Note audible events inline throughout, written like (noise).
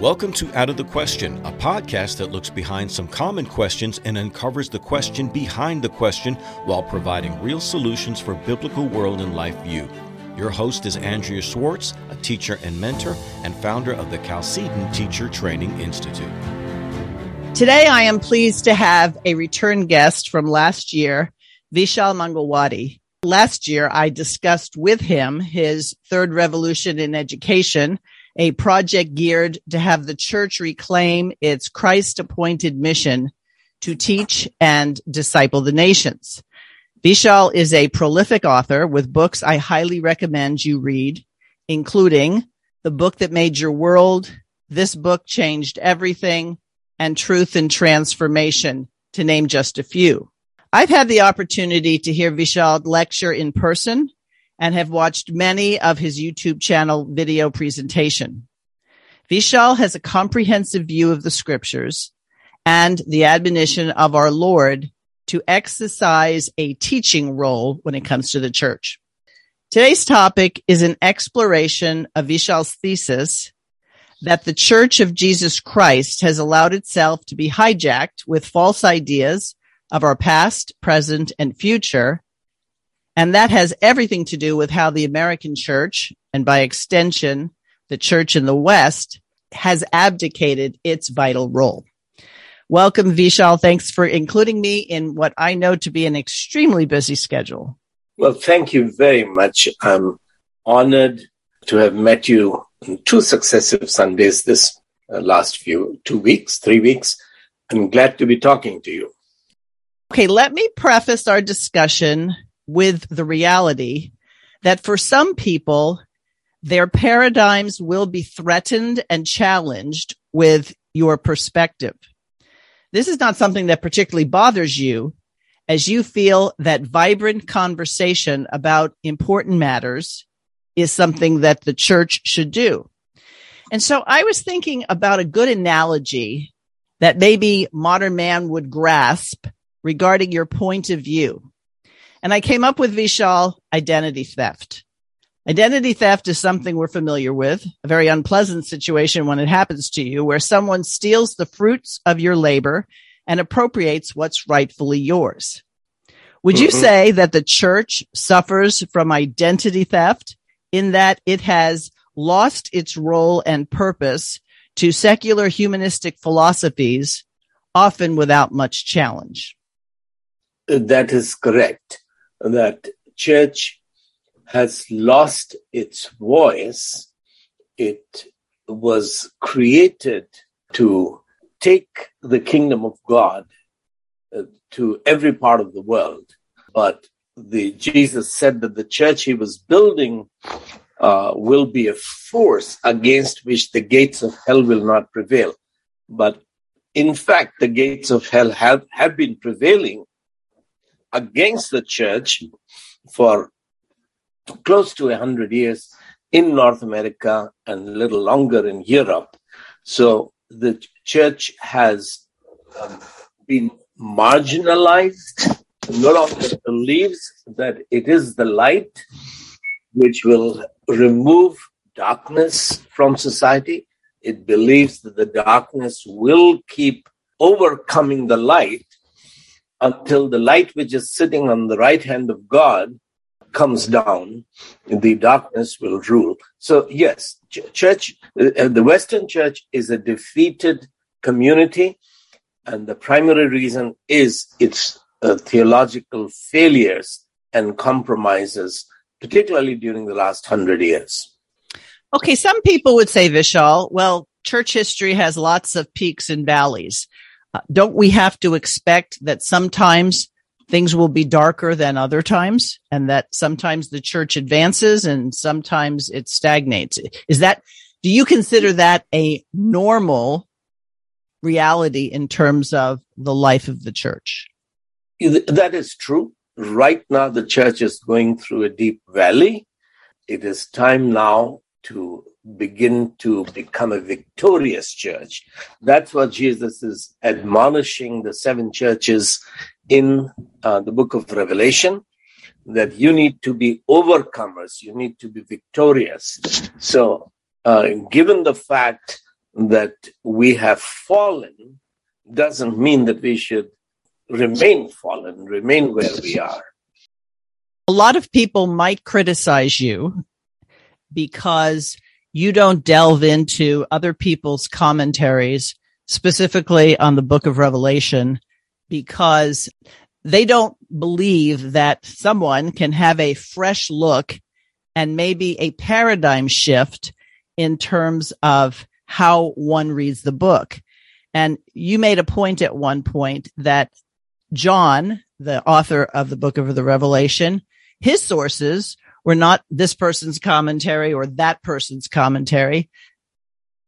Welcome to Out of the Question, a podcast that looks behind some common questions and uncovers the question behind the question while providing real solutions for biblical world and life view. Your host is Andrea Schwartz, a teacher and mentor and founder of the Chalcedon Teacher Training Institute. Today, I am pleased to have a return guest from last year, Vishal Mangalwadi. Last year, I discussed with him his third revolution in education, a project geared to have the church reclaim its Christ appointed mission to teach and disciple the nations. Vishal is a prolific author with books I highly recommend you read, including The Book That Made Your World, This Book Changed Everything, and Truth and Transformation, to name just a few. I've had the opportunity to hear Vishal lecture in person and have watched many of his YouTube channel video presentation. Vishal has a comprehensive view of the scriptures and the admonition of our Lord to exercise a teaching role when it comes to the church. Today's topic is an exploration of Vishal's thesis that the Church of Jesus Christ has allowed itself to be hijacked with false ideas of our past, present, and future. And that has everything to do with how the American church, and by extension, the church in the West, has abdicated its vital role. Welcome, Vishal. Thanks for including me in what I know to be an extremely busy schedule. Well, thank you very much. I'm honored to have met you two successive Sundays this uh, last few two weeks, three weeks. I'm glad to be talking to you. Okay, let me preface our discussion with the reality that for some people, their paradigms will be threatened and challenged with your perspective. This is not something that particularly bothers you as you feel that vibrant conversation about important matters is something that the church should do. And so I was thinking about a good analogy that maybe modern man would grasp regarding your point of view. And I came up with Vishal identity theft. Identity theft is something we're familiar with, a very unpleasant situation when it happens to you, where someone steals the fruits of your labor and appropriates what's rightfully yours. Would mm-hmm. you say that the church suffers from identity theft in that it has lost its role and purpose to secular humanistic philosophies, often without much challenge? that is correct. That church has lost its voice. It was created to take the kingdom of God uh, to every part of the world. But the Jesus said that the church he was building uh, will be a force against which the gates of hell will not prevail. But in fact, the gates of hell have, have been prevailing against the church for close to a hundred years in North America and a little longer in Europe. So the church has um, been marginalized, no longer believes that it is the light which will remove darkness from society. It believes that the darkness will keep overcoming the light until the light which is sitting on the right hand of God comes down, the darkness will rule. So yes, church, uh, the Western church is a defeated community. And the primary reason is its uh, theological failures and compromises, particularly during the last hundred years. Okay. Some people would say, Vishal, well, church history has lots of peaks and valleys. Don't we have to expect that sometimes things will be darker than other times and that sometimes the church advances and sometimes it stagnates? Is that, do you consider that a normal reality in terms of the life of the church? That is true. Right now, the church is going through a deep valley. It is time now to begin to become a victorious church. That's what Jesus is admonishing the seven churches in uh, the book of Revelation that you need to be overcomers, you need to be victorious. So, uh, given the fact that we have fallen doesn't mean that we should remain fallen, remain where we are. A lot of people might criticize you because you don't delve into other people's commentaries, specifically on the book of Revelation, because they don't believe that someone can have a fresh look and maybe a paradigm shift in terms of how one reads the book. And you made a point at one point that John, the author of the book of the Revelation, his sources were not this person's commentary or that person's commentary.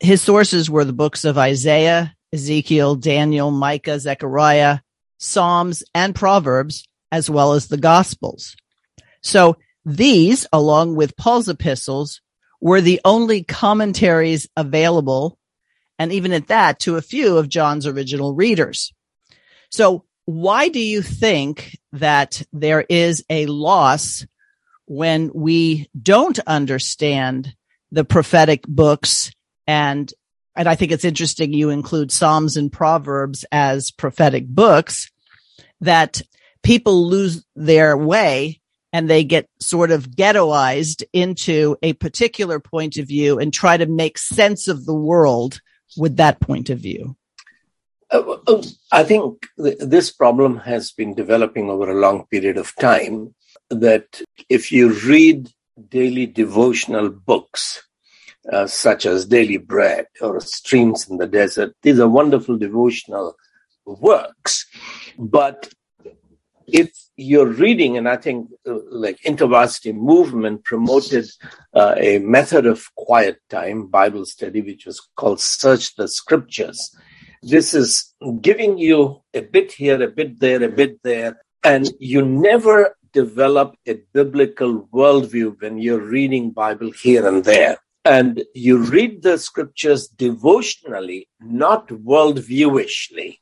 His sources were the books of Isaiah, Ezekiel, Daniel, Micah, Zechariah, Psalms, and Proverbs, as well as the Gospels. So these, along with Paul's epistles, were the only commentaries available, and even at that, to a few of John's original readers. So why do you think that there is a loss when we don't understand the prophetic books and and I think it's interesting you include Psalms and Proverbs as prophetic books that people lose their way and they get sort of ghettoized into a particular point of view and try to make sense of the world with that point of view. Uh, uh, I think th- this problem has been developing over a long period of time. That if you read daily devotional books, uh, such as Daily Bread or Streams in the Desert, these are wonderful devotional works. But if you're reading, and I think uh, like InterVarsity movement promoted uh, a method of quiet time Bible study, which was called Search the Scriptures. This is giving you a bit here, a bit there, a bit there, and you never develop a biblical worldview when you're reading Bible here and there. And you read the scriptures devotionally, not worldviewishly.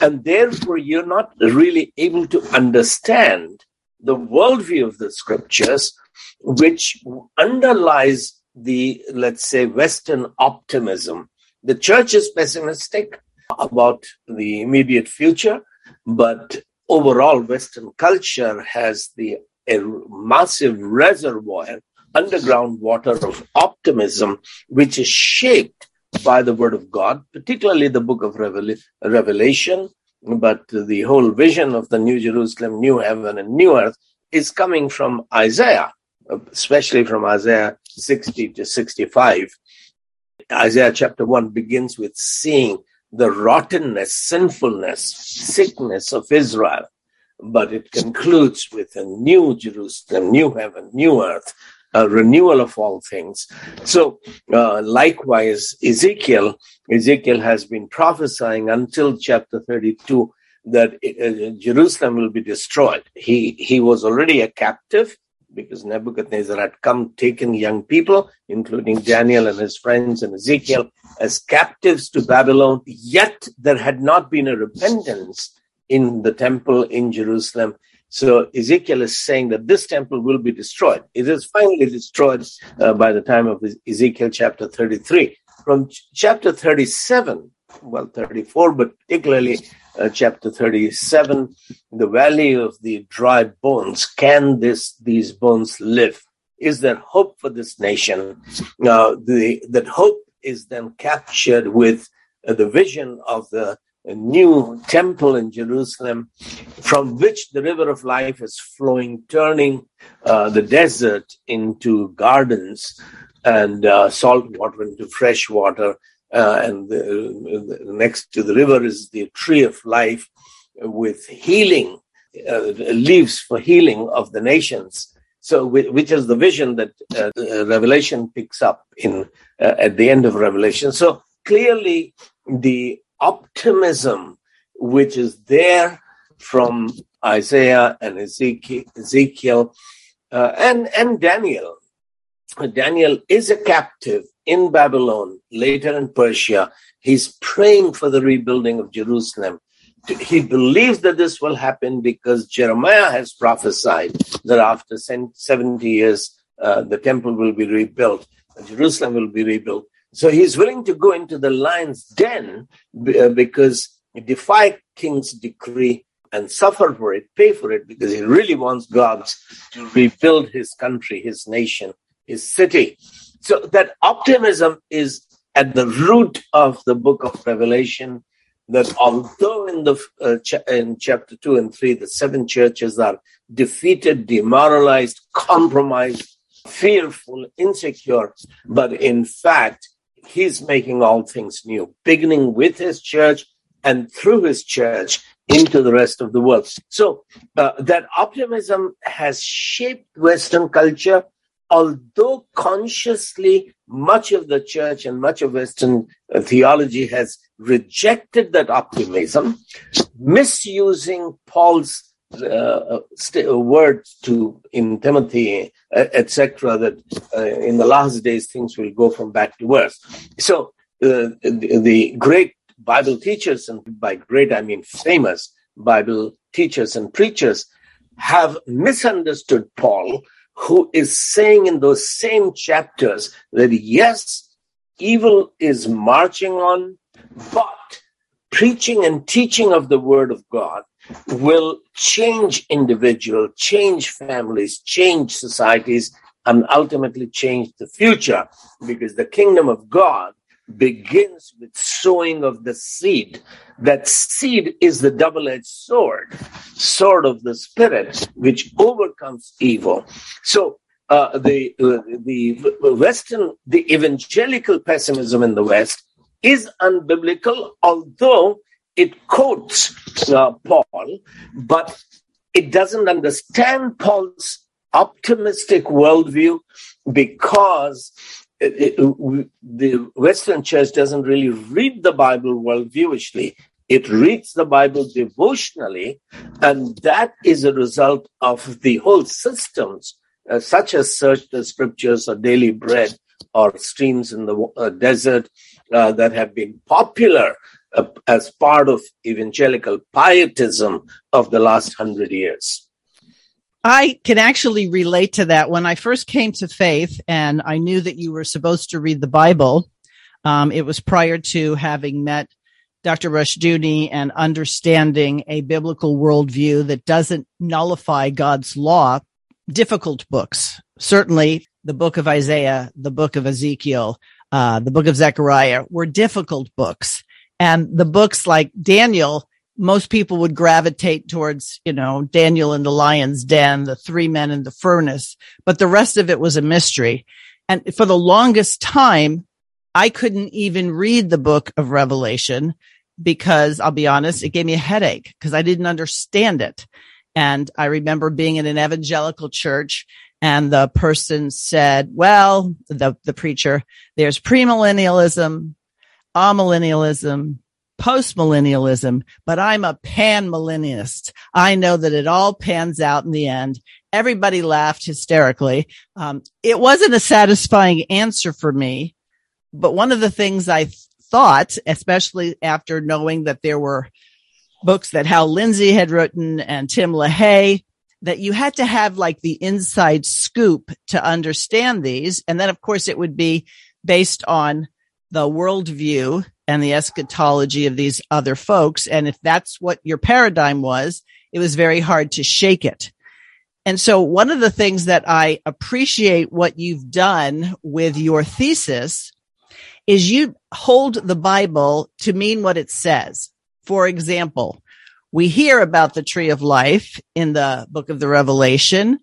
And therefore, you're not really able to understand the worldview of the scriptures, which underlies the, let's say, Western optimism the church is pessimistic about the immediate future, but overall, Western culture has the a massive reservoir, underground water of optimism, which is shaped by the Word of God, particularly the book of Revelation. But the whole vision of the New Jerusalem, New Heaven, and New Earth is coming from Isaiah, especially from Isaiah 60 to 65. Isaiah chapter 1 begins with seeing the rottenness, sinfulness, sickness of Israel, but it concludes with a new Jerusalem, new heaven, new earth, a renewal of all things. So, uh, likewise, Ezekiel, Ezekiel has been prophesying until chapter 32 that uh, Jerusalem will be destroyed. He, he was already a captive because Nebuchadnezzar had come, taken young people, including Daniel and his friends and Ezekiel, as captives to Babylon. Yet there had not been a repentance in the temple in Jerusalem. So Ezekiel is saying that this temple will be destroyed. It is finally destroyed uh, by the time of Ezekiel chapter 33. From ch- chapter 37, well, 34, but particularly uh, chapter 37, the valley of the dry bones. Can this these bones live? Is there hope for this nation? Now, the, that hope is then captured with uh, the vision of the new temple in Jerusalem, from which the river of life is flowing, turning uh, the desert into gardens and uh, salt water into fresh water uh, and the, the next to the river is the tree of life with healing, uh, leaves for healing of the nations. So, which is the vision that uh, Revelation picks up in uh, at the end of Revelation. So clearly, the optimism which is there from Isaiah and Ezekiel, Ezekiel uh, and and Daniel. Daniel is a captive in Babylon, later in Persia. He's praying for the rebuilding of Jerusalem. He believes that this will happen because Jeremiah has prophesied that after 70 years, uh, the temple will be rebuilt, Jerusalem will be rebuilt. So he's willing to go into the lion's den uh, because defy king's decree and suffer for it, pay for it, because he really wants God to rebuild his country, his nation, his city. So that optimism is at the root of the book of Revelation. That although in the uh, in chapter two and three, the seven churches are defeated, demoralized, compromised, fearful, insecure, but in fact he's making all things new, beginning with his church and through his church into the rest of the world. So uh, that optimism has shaped Western culture, although consciously much of the church and much of Western theology has rejected that optimism, misusing Paul's uh, st- uh, words to in Timothy, uh, etc., that uh, in the last days things will go from bad to worse. So uh, the, the, great Bible teachers, and by great I mean famous Bible teachers and preachers, have misunderstood Paul, who is saying in those same chapters that yes, evil is marching on, but preaching and teaching of the word of God will change individual, change families, change societies, and ultimately change the future because the kingdom of God begins with sowing of the seed. That seed is the double-edged sword, sword of the spirit, which overcomes evil. So uh, the uh, the Western, the evangelical pessimism in the West is unbiblical, although it quotes uh, Paul, but it doesn't understand Paul's optimistic worldview because it, it, the Western church doesn't really read the Bible worldviewishly. It reads the Bible devotionally, and that is a result of the whole systems, uh, such as search the scriptures or daily bread or streams in the uh, desert uh, that have been popular uh, as part of evangelical pietism of the last hundred years. I can actually relate to that. When I first came to faith and I knew that you were supposed to read the Bible, um, it was prior to having met Dr. Rushdoony and understanding a biblical worldview that doesn't nullify God's law. Difficult books. Certainly the book of Isaiah, the book of Ezekiel, uh, the book of Zechariah were difficult books. And the books like Daniel, most people would gravitate towards, you know, Daniel in the lion's den, the three men in the furnace, but the rest of it was a mystery. And for the longest time, I couldn't even read the book of Revelation because I'll be honest, it gave me a headache because I didn't understand it. And I remember being in an evangelical church and the person said, well, the, the preacher, there's premillennialism, amillennialism, postmillennialism, but I'm a panmillennialist. I know that it all pans out in the end. Everybody laughed hysterically. Um, it wasn't a satisfying answer for me, but one of the things I thought, especially after knowing that there were books that Hal Lindsey had written and Tim LaHaye, that you had to have like the inside scoop to understand these. And then, of course, it would be based on the worldview and the eschatology of these other folks. And if that's what your paradigm was, it was very hard to shake it. And so one of the things that I appreciate what you've done with your thesis is you hold the Bible to mean what it says. For example, we hear about the tree of life in the book of the Revelation,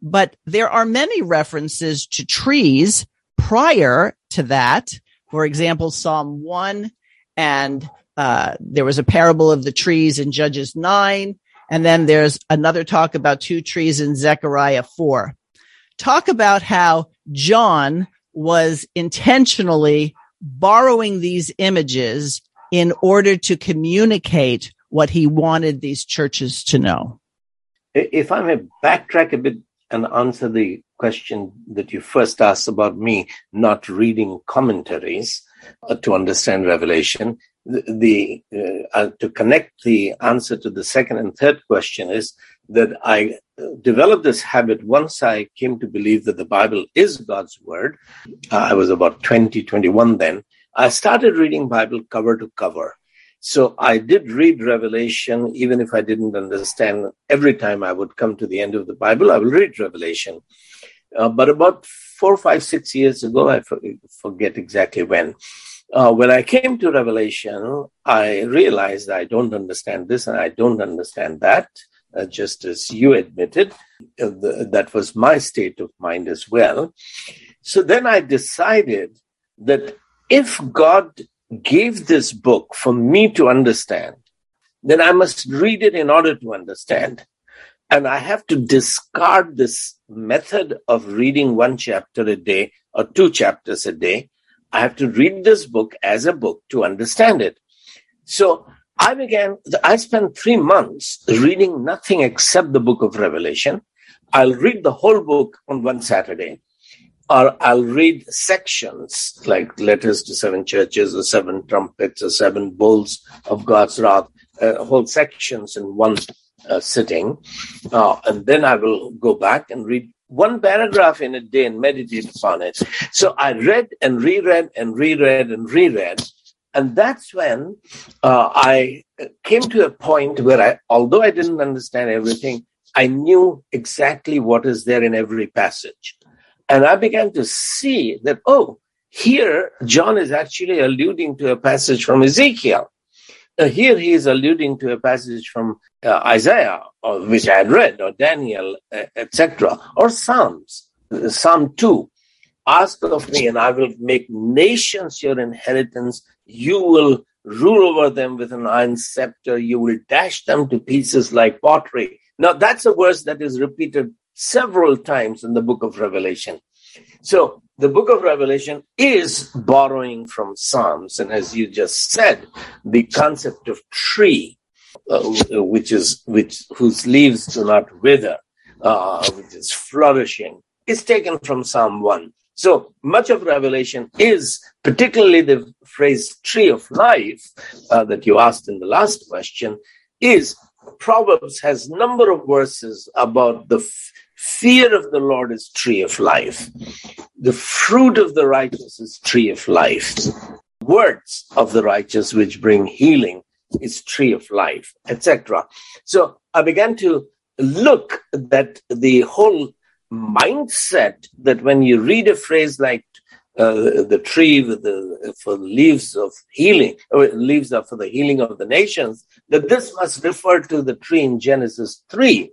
but there are many references to trees prior to that for example, Psalm 1, and uh, there was a parable of the trees in Judges 9, and then there's another talk about two trees in Zechariah 4. Talk about how John was intentionally borrowing these images in order to communicate what he wanted these churches to know. If I may backtrack a bit and answer the question that you first asked about me not reading commentaries uh, to understand Revelation, the, the uh, uh, to connect the answer to the second and third question is that I developed this habit once I came to believe that the Bible is God's word. Uh, I was about 20, 21 then. I started reading Bible cover to cover. So I did read Revelation, even if I didn't understand. Every time I would come to the end of the Bible, I will read Revelation. Uh, but about four, five, six years ago, I forget exactly when, uh, when I came to Revelation, I realized I don't understand this and I don't understand that uh, just as you admitted. Uh, the, that was my state of mind as well. So then I decided that if God gave this book for me to understand, then I must read it in order to understand. And I have to discard this method of reading one chapter a day or two chapters a day. I have to read this book as a book to understand it. So I began, I spent three months reading nothing except the book of Revelation. I'll read the whole book on one Saturday, or I'll read sections like letters to seven churches, or seven trumpets, or seven bowls of God's wrath, uh, whole sections in one uh, sitting. Uh, and then I will go back and read one paragraph in a day and meditate upon it. So I read and reread and reread and reread and that's when uh, I came to a point where I, although I didn't understand everything, I knew exactly what is there in every passage. And I began to see that, oh, here John is actually alluding to a passage from Ezekiel. Uh, here he is alluding to a passage from uh, Isaiah, or, which I had read, or Daniel, uh, etc., or Psalms, Psalm 2. Ask of me, and I will make nations your inheritance you will rule over them with an iron scepter. You will dash them to pieces like pottery. Now, that's a verse that is repeated several times in the book of Revelation. So, the book of Revelation is borrowing from Psalms. And as you just said, the concept of tree, uh, which is, which, whose leaves do not wither, uh, which is flourishing, is taken from Psalm 1. So much of Revelation is, particularly the phrase tree of life uh, that you asked in the last question, is Proverbs has number of verses about the f- fear of the Lord is tree of life. The fruit of the righteous is tree of life. Words of the righteous which bring healing is tree of life, etc. So I began to look that the whole mindset that when you read a phrase like uh, the tree with the for leaves of healing, or leaves are for the healing of the nations, that this must refer to the tree in Genesis 3.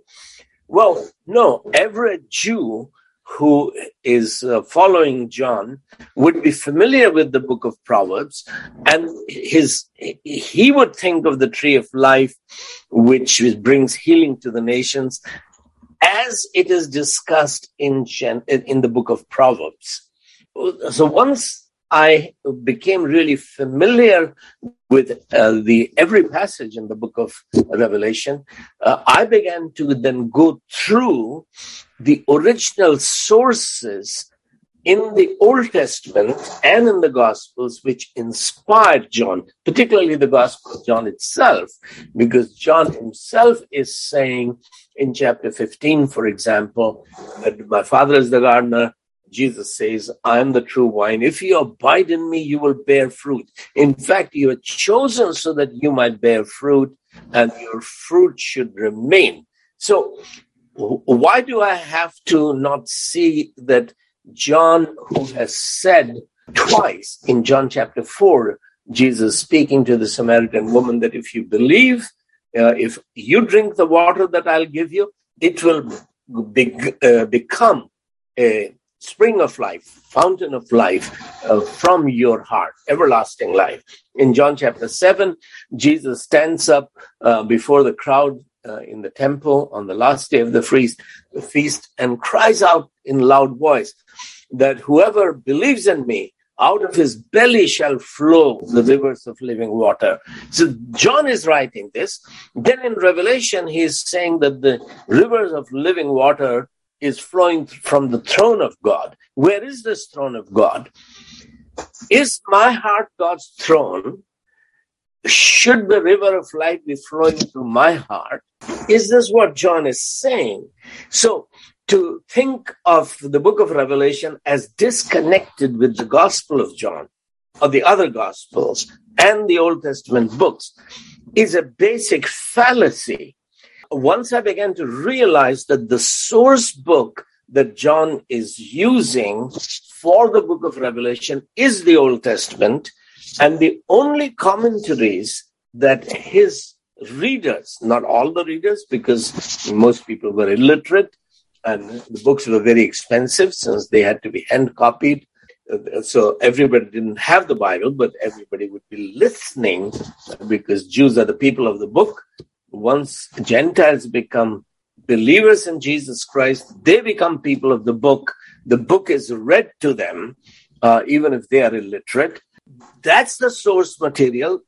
Well, no, every Jew who is uh, following John would be familiar with the book of Proverbs, and his he would think of the tree of life, which brings healing to the nations, as it is discussed in, in the book of Proverbs. So once I became really familiar with uh, the every passage in the book of Revelation, uh, I began to then go through the original sources in the Old Testament and in the Gospels, which inspired John, particularly the Gospel of John itself, because John himself is saying in chapter 15, for example, that my father is the gardener. Jesus says, I am the true wine. If you abide in me, you will bear fruit. In fact, you are chosen so that you might bear fruit and your fruit should remain. So, why do I have to not see that John, who has said twice in John chapter 4, Jesus speaking to the Samaritan woman that if you believe, uh, if you drink the water that I'll give you, it will be, uh, become a spring of life, fountain of life uh, from your heart, everlasting life. In John chapter 7, Jesus stands up uh, before the crowd uh, in the temple on the last day of the feast, the feast and cries out in loud voice that whoever believes in me, out of his belly shall flow the rivers of living water. So John is writing this. Then in Revelation, he is saying that the rivers of living water is flowing from the throne of God. Where is this throne of God? Is my heart God's throne? should the river of life be flowing through my heart? Is this what John is saying? So to think of the book of Revelation as disconnected with the Gospel of John or the other Gospels and the Old Testament books is a basic fallacy. Once I began to realize that the source book that John is using for the book of Revelation is the Old Testament, and the only commentaries that his readers, not all the readers, because most people were illiterate and the books were very expensive since they had to be hand copied. Uh, so everybody didn't have the Bible, but everybody would be listening because Jews are the people of the book. Once Gentiles become believers in Jesus Christ, they become people of the book. The book is read to them, uh, even if they are illiterate. That's the source material.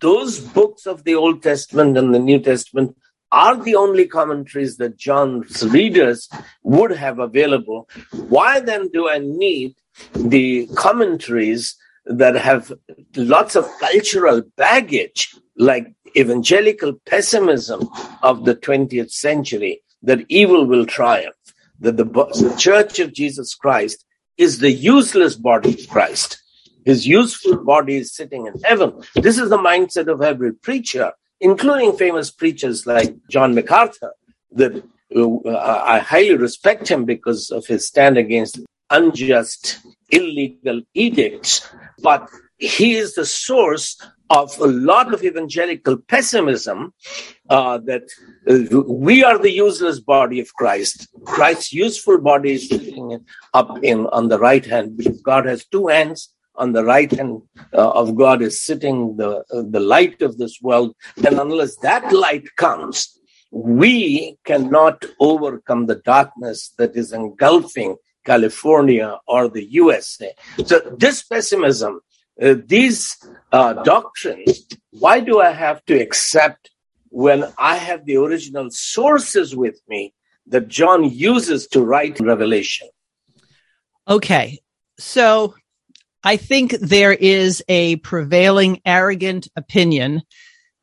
Those books of the Old Testament and the New Testament are the only commentaries that John's readers would have available. Why then do I need the commentaries that have lots of cultural baggage, like evangelical pessimism of the 20th century, that evil will triumph, that the, the Church of Jesus Christ is the useless body of Christ. His useful body is sitting in heaven. This is the mindset of every preacher, including famous preachers like John MacArthur, that uh, I highly respect him because of his stand against unjust, illegal edicts. But he is the source of a lot of evangelical pessimism uh, that uh, we are the useless body of Christ. Christ's useful body is up in on the right hand because God has two hands. On the right hand uh, of God is sitting the uh, the light of this world, and unless that light comes, we cannot overcome the darkness that is engulfing California or the USA. So this pessimism uh, these uh, doctrines, why do I have to accept when I have the original sources with me that John uses to write Revelation? Okay. So I think there is a prevailing arrogant opinion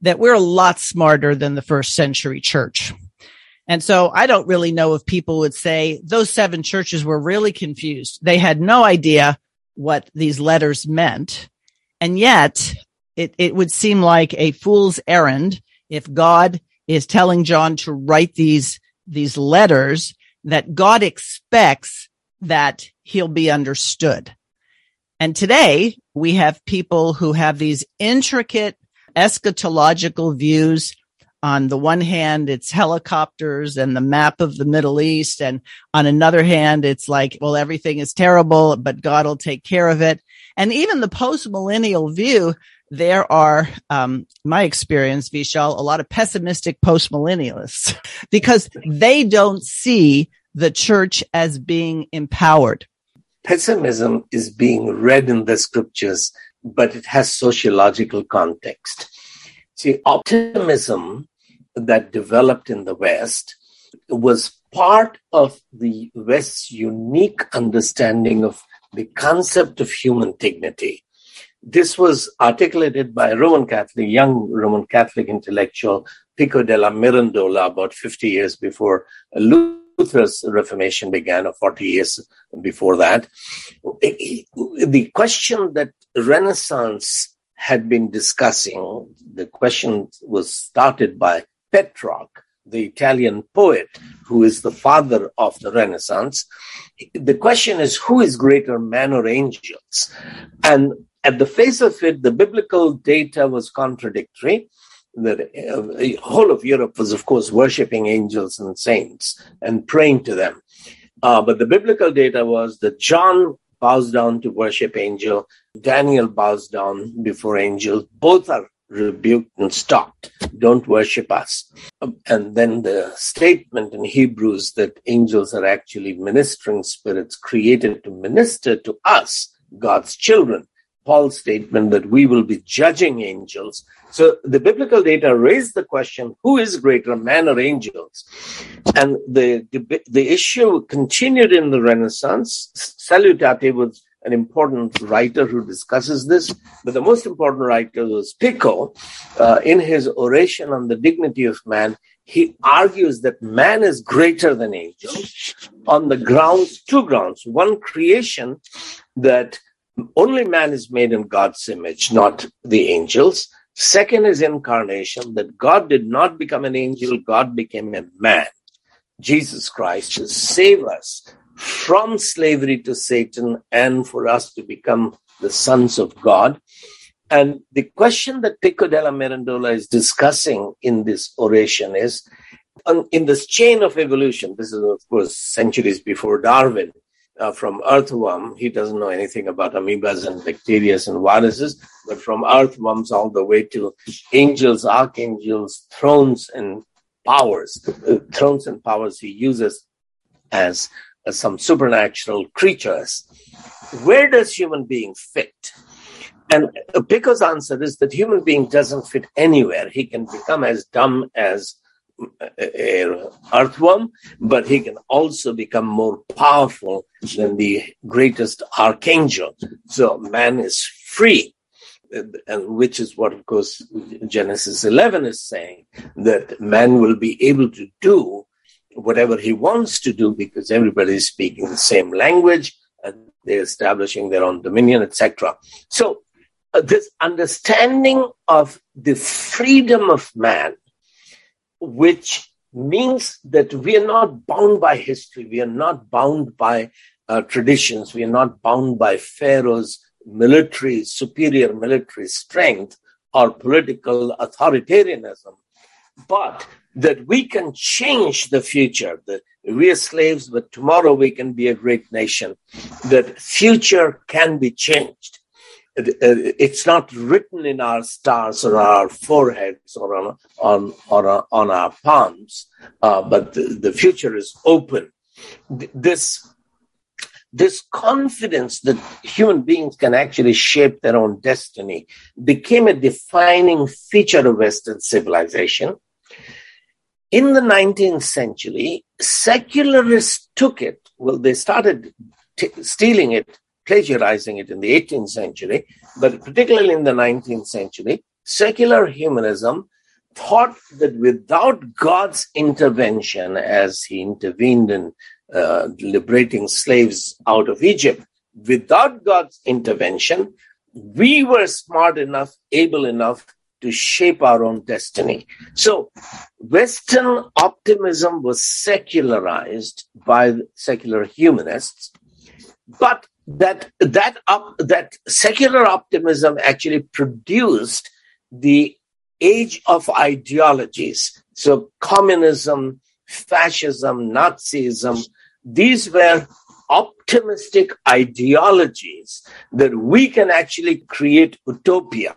that we're a lot smarter than the first century church. And so I don't really know if people would say those seven churches were really confused. They had no idea what these letters meant. And yet it, it would seem like a fool's errand if God is telling John to write these, these letters that God expects that he'll be understood. And today we have people who have these intricate eschatological views on the one hand, it's helicopters and the map of the Middle East. And on another hand, it's like, well, everything is terrible, but God will take care of it. And even the post millennial view, there are, um, my experience, Vishal, a lot of pessimistic post millennialists (laughs) because they don't see the church as being empowered. Pessimism is being read in the scriptures, but it has sociological context. See, optimism that developed in the West was part of the West's unique understanding of the concept of human dignity. This was articulated by a Roman Catholic, young Roman Catholic intellectual, Pico della Mirandola, about 50 years before Luther's Reformation began, or 40 years before that. The question that Renaissance had been discussing. The question was started by Petrarch, the Italian poet who is the father of the Renaissance. The question is who is greater, man or angels? And at the face of it, the biblical data was contradictory. The uh, whole of Europe was, of course, worshiping angels and saints and praying to them. Uh, but the biblical data was that John bows down to worship angel. Daniel bows down before angel. Both are rebuked and stopped. Don't worship us. Um, and then the statement in Hebrews that angels are actually ministering spirits created to minister to us, God's children. Paul's statement that we will be judging angels. So the biblical data raised the question, who is greater, man or angels? And the, the issue continued in the Renaissance. Salutati was an important writer who discusses this, but the most important writer was Pico. Uh, in his oration on the dignity of man, he argues that man is greater than angels on the grounds, two grounds. One, creation, that only man is made in God's image, not the angels. Second is incarnation, that God did not become an angel, God became a man. Jesus Christ to save us from slavery to Satan and for us to become the sons of God. And the question that Pico della Mirandola is discussing in this oration is in this chain of evolution, this is, of course, centuries before Darwin, uh, from earthworm, he doesn't know anything about amoebas and bacteria and viruses, but from earthworms all the way to angels, archangels, thrones, and powers, uh, thrones and powers he uses as some supernatural creatures. Where does human being fit? And Pico's answer is that human being doesn't fit anywhere. He can become as dumb as a earthworm, but he can also become more powerful than the greatest archangel. So man is free, and which is what, of course, Genesis 11 is saying that man will be able to do whatever he wants to do because everybody is speaking the same language and they're establishing their own dominion, etc. So, uh, this understanding of the freedom of man, which means that we are not bound by history, we are not bound by uh, traditions, we are not bound by Pharaoh's military, superior military strength or political authoritarianism, but that we can change the future, that we are slaves, but tomorrow we can be a great nation, that future can be changed. It's not written in our stars or our foreheads or on, on, or on our palms, uh, but the, the future is open. This this confidence that human beings can actually shape their own destiny became a defining feature of Western civilization in the 19th century, secularists took it. Well, they started t- stealing it, plagiarizing it in the 18th century, but particularly in the 19th century, secular humanism thought that without God's intervention, as he intervened in uh, liberating slaves out of Egypt, without God's intervention, we were smart enough, able enough to shape our own destiny. So, Western optimism was secularized by secular humanists, but that that up, that secular optimism actually produced the age of ideologies. So, communism, fascism, Nazism, these were optimistic ideologies that we can actually create utopia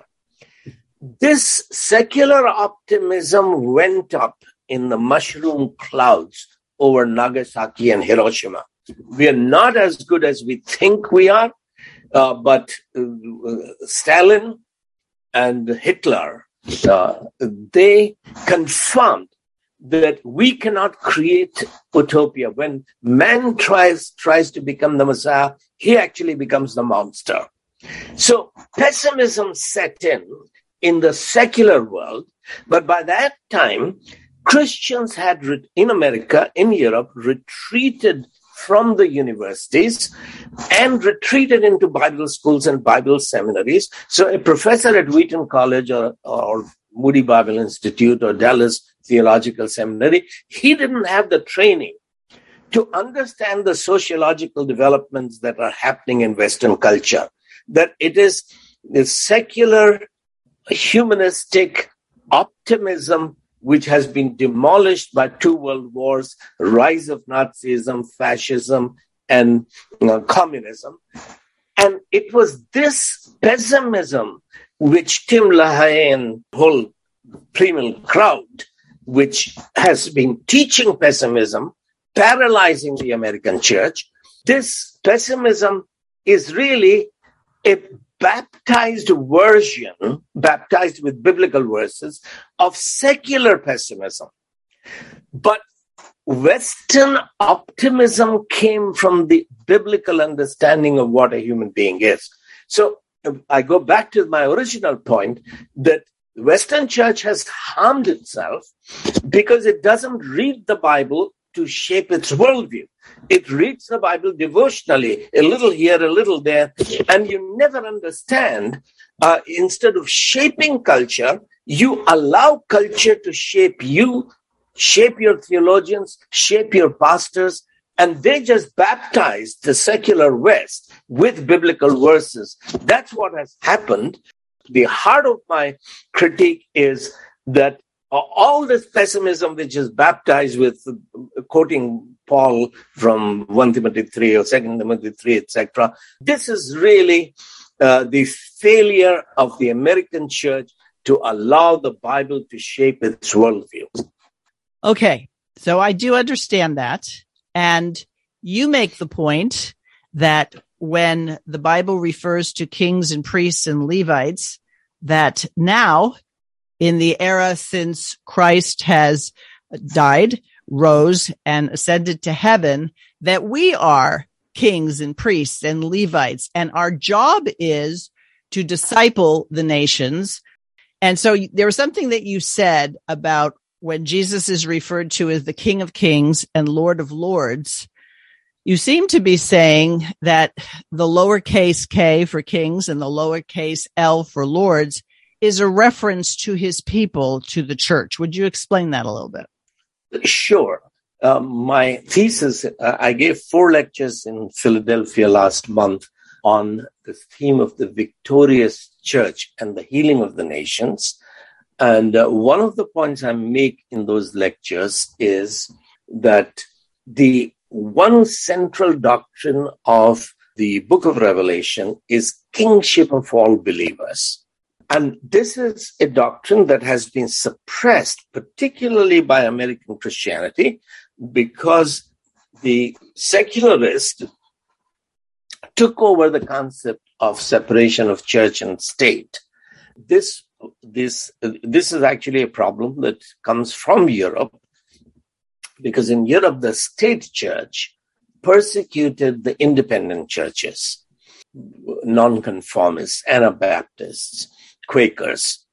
this secular optimism went up in the mushroom clouds over Nagasaki and Hiroshima. We are not as good as we think we are, uh, but uh, Stalin and Hitler, uh, they confirmed that we cannot create utopia. When man tries tries to become the Messiah, he actually becomes the monster. So pessimism set in in the secular world. But by that time, Christians had, in America, in Europe, retreated from the universities and retreated into Bible schools and Bible seminaries. So a professor at Wheaton College or, or Moody Bible Institute or Dallas Theological Seminary, he didn't have the training to understand the sociological developments that are happening in Western culture. That it is the secular humanistic optimism which has been demolished by two world wars, rise of Nazism, fascism, and you know, communism. And it was this pessimism which Tim LaHaye and whole Premill crowd, which has been teaching pessimism, paralyzing the American church. This pessimism is really a baptized version, baptized with biblical verses, of secular pessimism. But Western optimism came from the biblical understanding of what a human being is. So I go back to my original point that Western church has harmed itself because it doesn't read the Bible to shape its worldview. It reads the Bible devotionally, a little here, a little there, and you never understand. Uh, instead of shaping culture, you allow culture to shape you, shape your theologians, shape your pastors, and they just baptize the secular West with biblical verses. That's what has happened. The heart of my critique is that all this pessimism which is baptized with quoting Paul from 1 Timothy 3 or 2 Timothy 3, etc. This is really uh, the failure of the American church to allow the Bible to shape its worldview. Okay, so I do understand that. And you make the point that when the Bible refers to kings and priests and Levites, that now in the era since Christ has died, rose and ascended to heaven, that we are kings and priests and Levites. And our job is to disciple the nations. And so there was something that you said about when Jesus is referred to as the King of Kings and Lord of Lords. You seem to be saying that the lowercase k for kings and the lowercase l for lords is a reference to his people, to the church. Would you explain that a little bit? Sure. Um, my thesis, uh, I gave four lectures in Philadelphia last month on the theme of the victorious church and the healing of the nations. And uh, one of the points I make in those lectures is that the one central doctrine of the book of Revelation is kingship of all believers. And this is a doctrine that has been suppressed, particularly by American Christianity, because the secularists took over the concept of separation of church and state. This, this, this is actually a problem that comes from Europe, because in Europe, the state church persecuted the independent churches, nonconformists, Anabaptists, Quakers.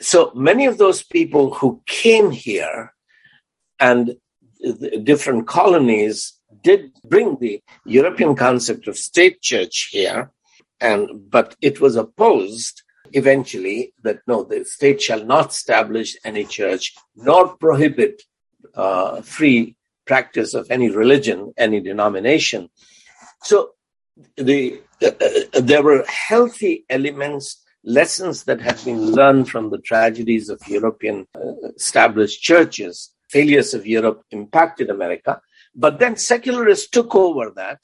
So many of those people who came here and different colonies did bring the European concept of state church here, and but it was opposed eventually that no, the state shall not establish any church nor prohibit uh, free practice of any religion, any denomination. So the uh, uh there were healthy elements lessons that have been learned from the tragedies of European uh, established churches, failures of Europe impacted America. But then secularists took over that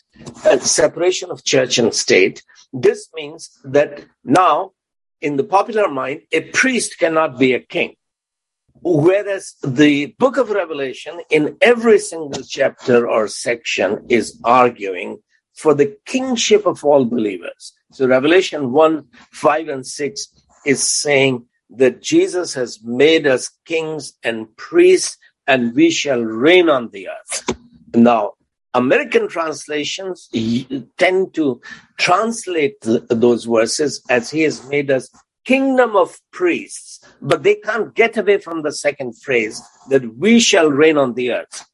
uh, separation of church and state. This means that now, in the popular mind, a priest cannot be a king. Whereas the book of Revelation, in every single chapter or section, is arguing for the kingship of all believers. So Revelation 1, 5, and 6 is saying that Jesus has made us kings and priests and we shall reign on the earth. Now, American translations tend to translate those verses as he has made us kingdom of priests, but they can't get away from the second phrase that we shall reign on the earth.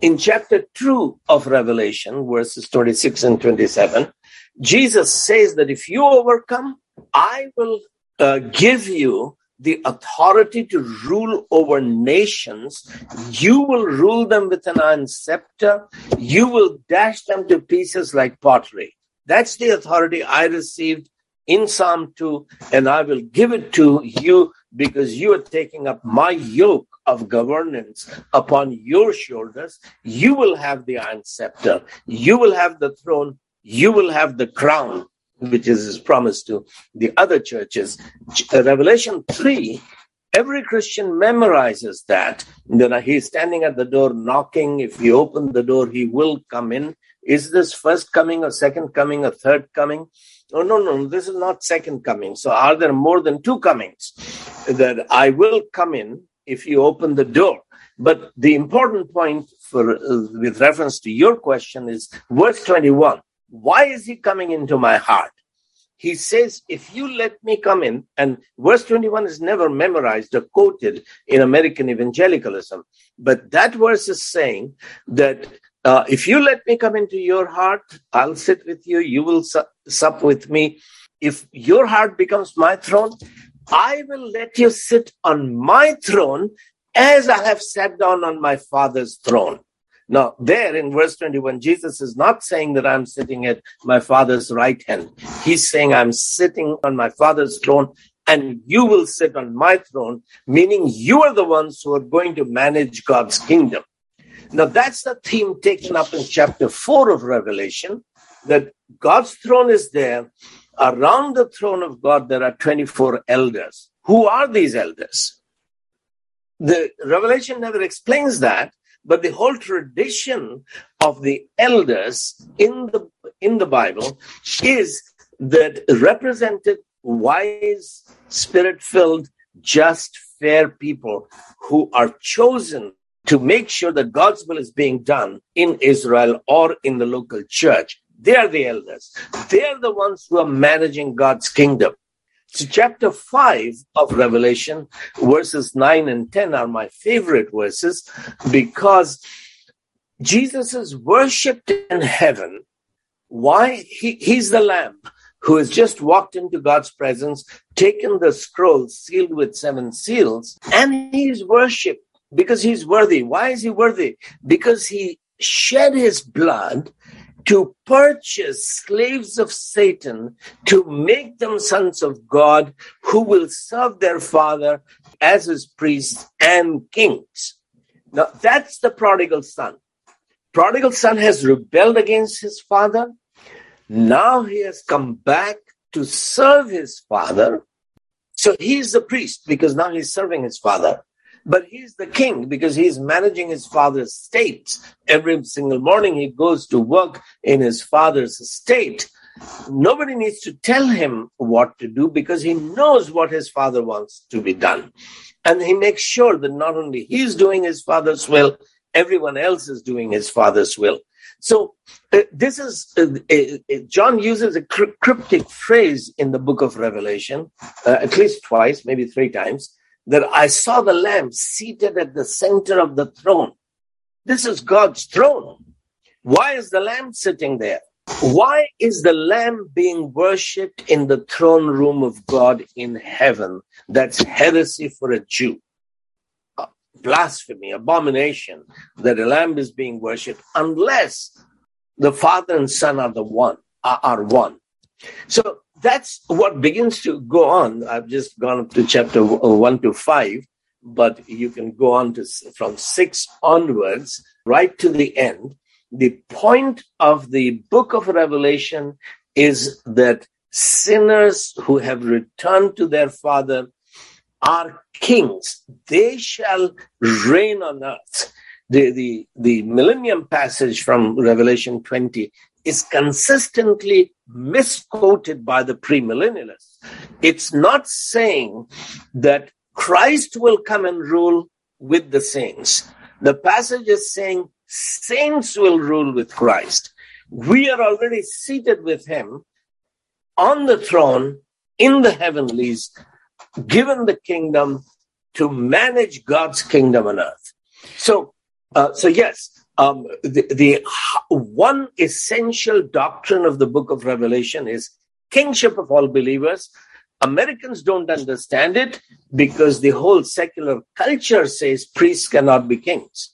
In chapter 2 of Revelation, verses 26 and 27, Jesus says that if you overcome, I will uh, give you the authority to rule over nations. You will rule them with an iron scepter. You will dash them to pieces like pottery. That's the authority I received in Psalm 2, and I will give it to you because you are taking up my yoke of governance upon your shoulders. You will have the iron scepter. You will have the throne you will have the crown, which is his promise to the other churches. Uh, Revelation 3, every Christian memorizes that. Then he's standing at the door knocking. If you open the door, he will come in. Is this first coming or second coming or third coming? Oh, no, no, this is not second coming. So are there more than two comings? That I will come in if you open the door. But the important point for uh, with reference to your question is verse 21. Why is he coming into my heart? He says, if you let me come in, and verse 21 is never memorized or quoted in American evangelicalism, but that verse is saying that uh, if you let me come into your heart, I'll sit with you, you will su- sup with me. If your heart becomes my throne, I will let you sit on my throne as I have sat down on my father's throne. Now, there in verse 21, Jesus is not saying that I'm sitting at my father's right hand. He's saying I'm sitting on my father's throne and you will sit on my throne, meaning you are the ones who are going to manage God's kingdom. Now, that's the theme taken up in chapter 4 of Revelation that God's throne is there. Around the throne of God, there are 24 elders. Who are these elders? The Revelation never explains that, but the whole tradition of the elders in the in the Bible is that represented wise, spirit-filled, just, fair people who are chosen to make sure that God's will is being done in Israel or in the local church. They are the elders. They are the ones who are managing God's kingdom. So chapter 5 of Revelation, verses 9 and 10 are my favorite verses because Jesus is worshipped in heaven. Why? He, he's the lamb who has just walked into God's presence, taken the scroll sealed with seven seals, and he's worshipped because he's worthy. Why is he worthy? Because he shed his blood to purchase slaves of Satan to make them sons of God who will serve their father as his priests and kings. Now that's the prodigal son. Prodigal son has rebelled against his father. Now he has come back to serve his father. So he's the priest because now he's serving his father. But he's the king because he's managing his father's estate. Every single morning he goes to work in his father's estate. Nobody needs to tell him what to do because he knows what his father wants to be done. And he makes sure that not only he's doing his father's will, everyone else is doing his father's will. So uh, this is uh, uh, John uses a cryptic phrase in the book of Revelation, uh, at least twice, maybe three times that I saw the Lamb seated at the center of the throne. This is God's throne. Why is the Lamb sitting there? Why is the Lamb being worshipped in the throne room of God in heaven? That's heresy for a Jew. Blasphemy, abomination that a lamb is being worshipped unless the Father and Son are the one, are one. So that's what begins to go on. I've just gone up to chapter one to five, but you can go on to from six onwards, right to the end. The point of the book of Revelation is that sinners who have returned to their Father are kings. They shall reign on earth. The, the, the millennium passage from Revelation 20 is consistently misquoted by the premillennialists. It's not saying that Christ will come and rule with the saints. The passage is saying saints will rule with Christ. We are already seated with him on the throne in the heavenlies, given the kingdom to manage God's kingdom on earth. So, uh, so yes, um, the, the one essential doctrine of the book of Revelation is kingship of all believers. Americans don't understand it because the whole secular culture says priests cannot be kings.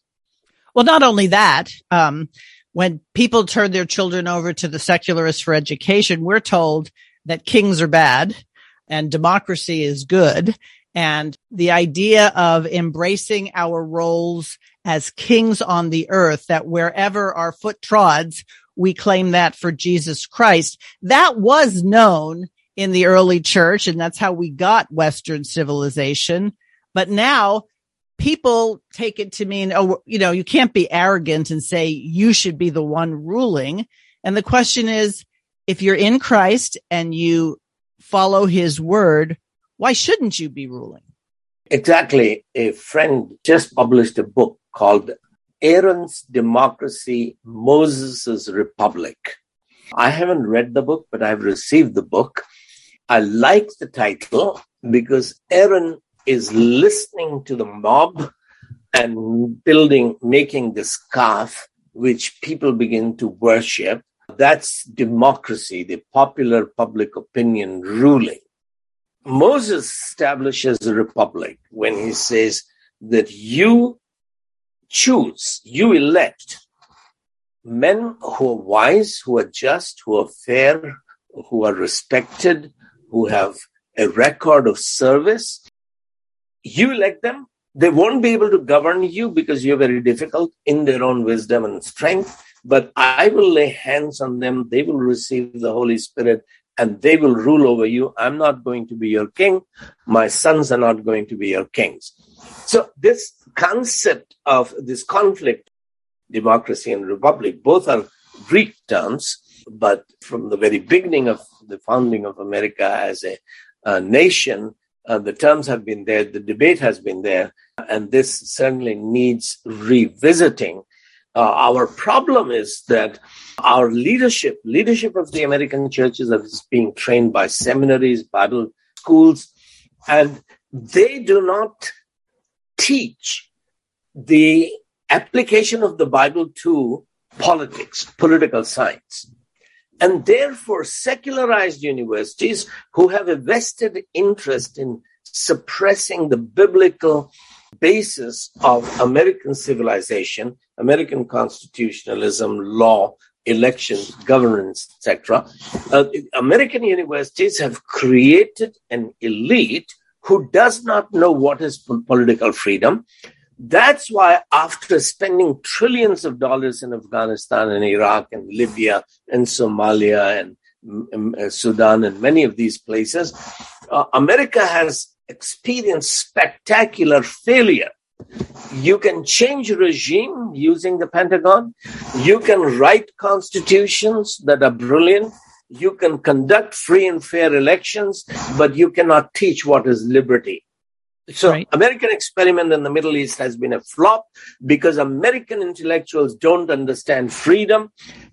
Well, not only that, um, when people turn their children over to the secularists for education, we're told that kings are bad and democracy is good. And the idea of embracing our roles as kings on the earth, that wherever our foot trods, we claim that for Jesus Christ. That was known in the early church, and that's how we got Western civilization. But now people take it to mean, oh, you know, you can't be arrogant and say you should be the one ruling. And the question is, if you're in Christ and you follow his word, why shouldn't you be ruling? Exactly. A friend just published a book called Aaron's Democracy, Moses' Republic. I haven't read the book, but I've received the book. I like the title because Aaron is listening to the mob and building, making this calf, which people begin to worship. That's democracy, the popular public opinion ruling. Moses establishes a republic when he says that you choose, you elect men who are wise, who are just, who are fair, who are respected, who have a record of service. You elect them. They won't be able to govern you because you're very difficult in their own wisdom and strength. But I will lay hands on them. They will receive the Holy Spirit and they will rule over you. I'm not going to be your king. My sons are not going to be your kings. So this concept of this conflict, democracy and republic, both are Greek terms, but from the very beginning of the founding of America as a, a nation, uh, the terms have been there, the debate has been there, and this certainly needs revisiting uh, our problem is that our leadership, leadership of the American churches is being trained by seminaries, Bible schools, and they do not teach the application of the Bible to politics, political science. And therefore, secularized universities who have a vested interest in suppressing the biblical basis of American civilization, American constitutionalism, law, elections, governance, etc. Uh, American universities have created an elite who does not know what is political freedom. That's why, after spending trillions of dollars in Afghanistan and Iraq and Libya and Somalia and um, uh, Sudan and many of these places, uh, America has experience spectacular failure. You can change regime using the Pentagon. You can write constitutions that are brilliant. You can conduct free and fair elections, but you cannot teach what is liberty. So right. American experiment in the Middle East has been a flop because American intellectuals don't understand freedom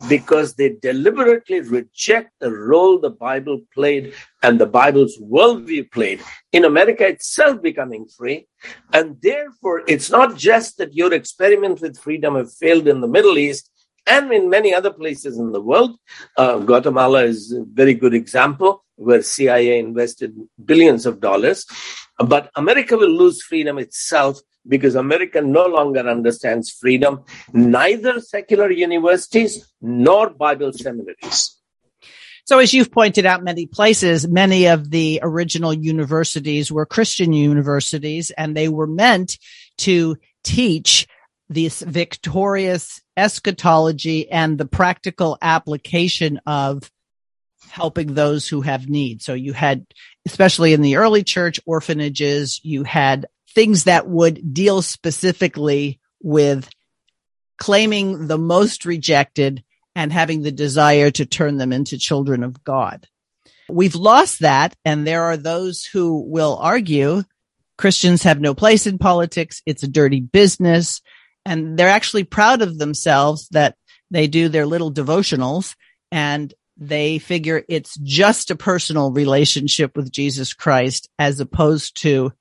because they deliberately reject the role the Bible played and the Bible's worldview played in America itself becoming free. And therefore, it's not just that your experiment with freedom have failed in the Middle East and in many other places in the world. Uh, Guatemala is a very good example where CIA invested billions of dollars. But America will lose freedom itself because America no longer understands freedom, neither secular universities nor Bible seminaries. So as you've pointed out many places, many of the original universities were Christian universities and they were meant to teach this victorious eschatology and the practical application of helping those who have need. So you had, especially in the early church orphanages, you had things that would deal specifically with claiming the most rejected and having the desire to turn them into children of God. We've lost that. And there are those who will argue Christians have no place in politics. It's a dirty business. And they're actually proud of themselves that they do their little devotionals and they figure it's just a personal relationship with Jesus Christ as opposed to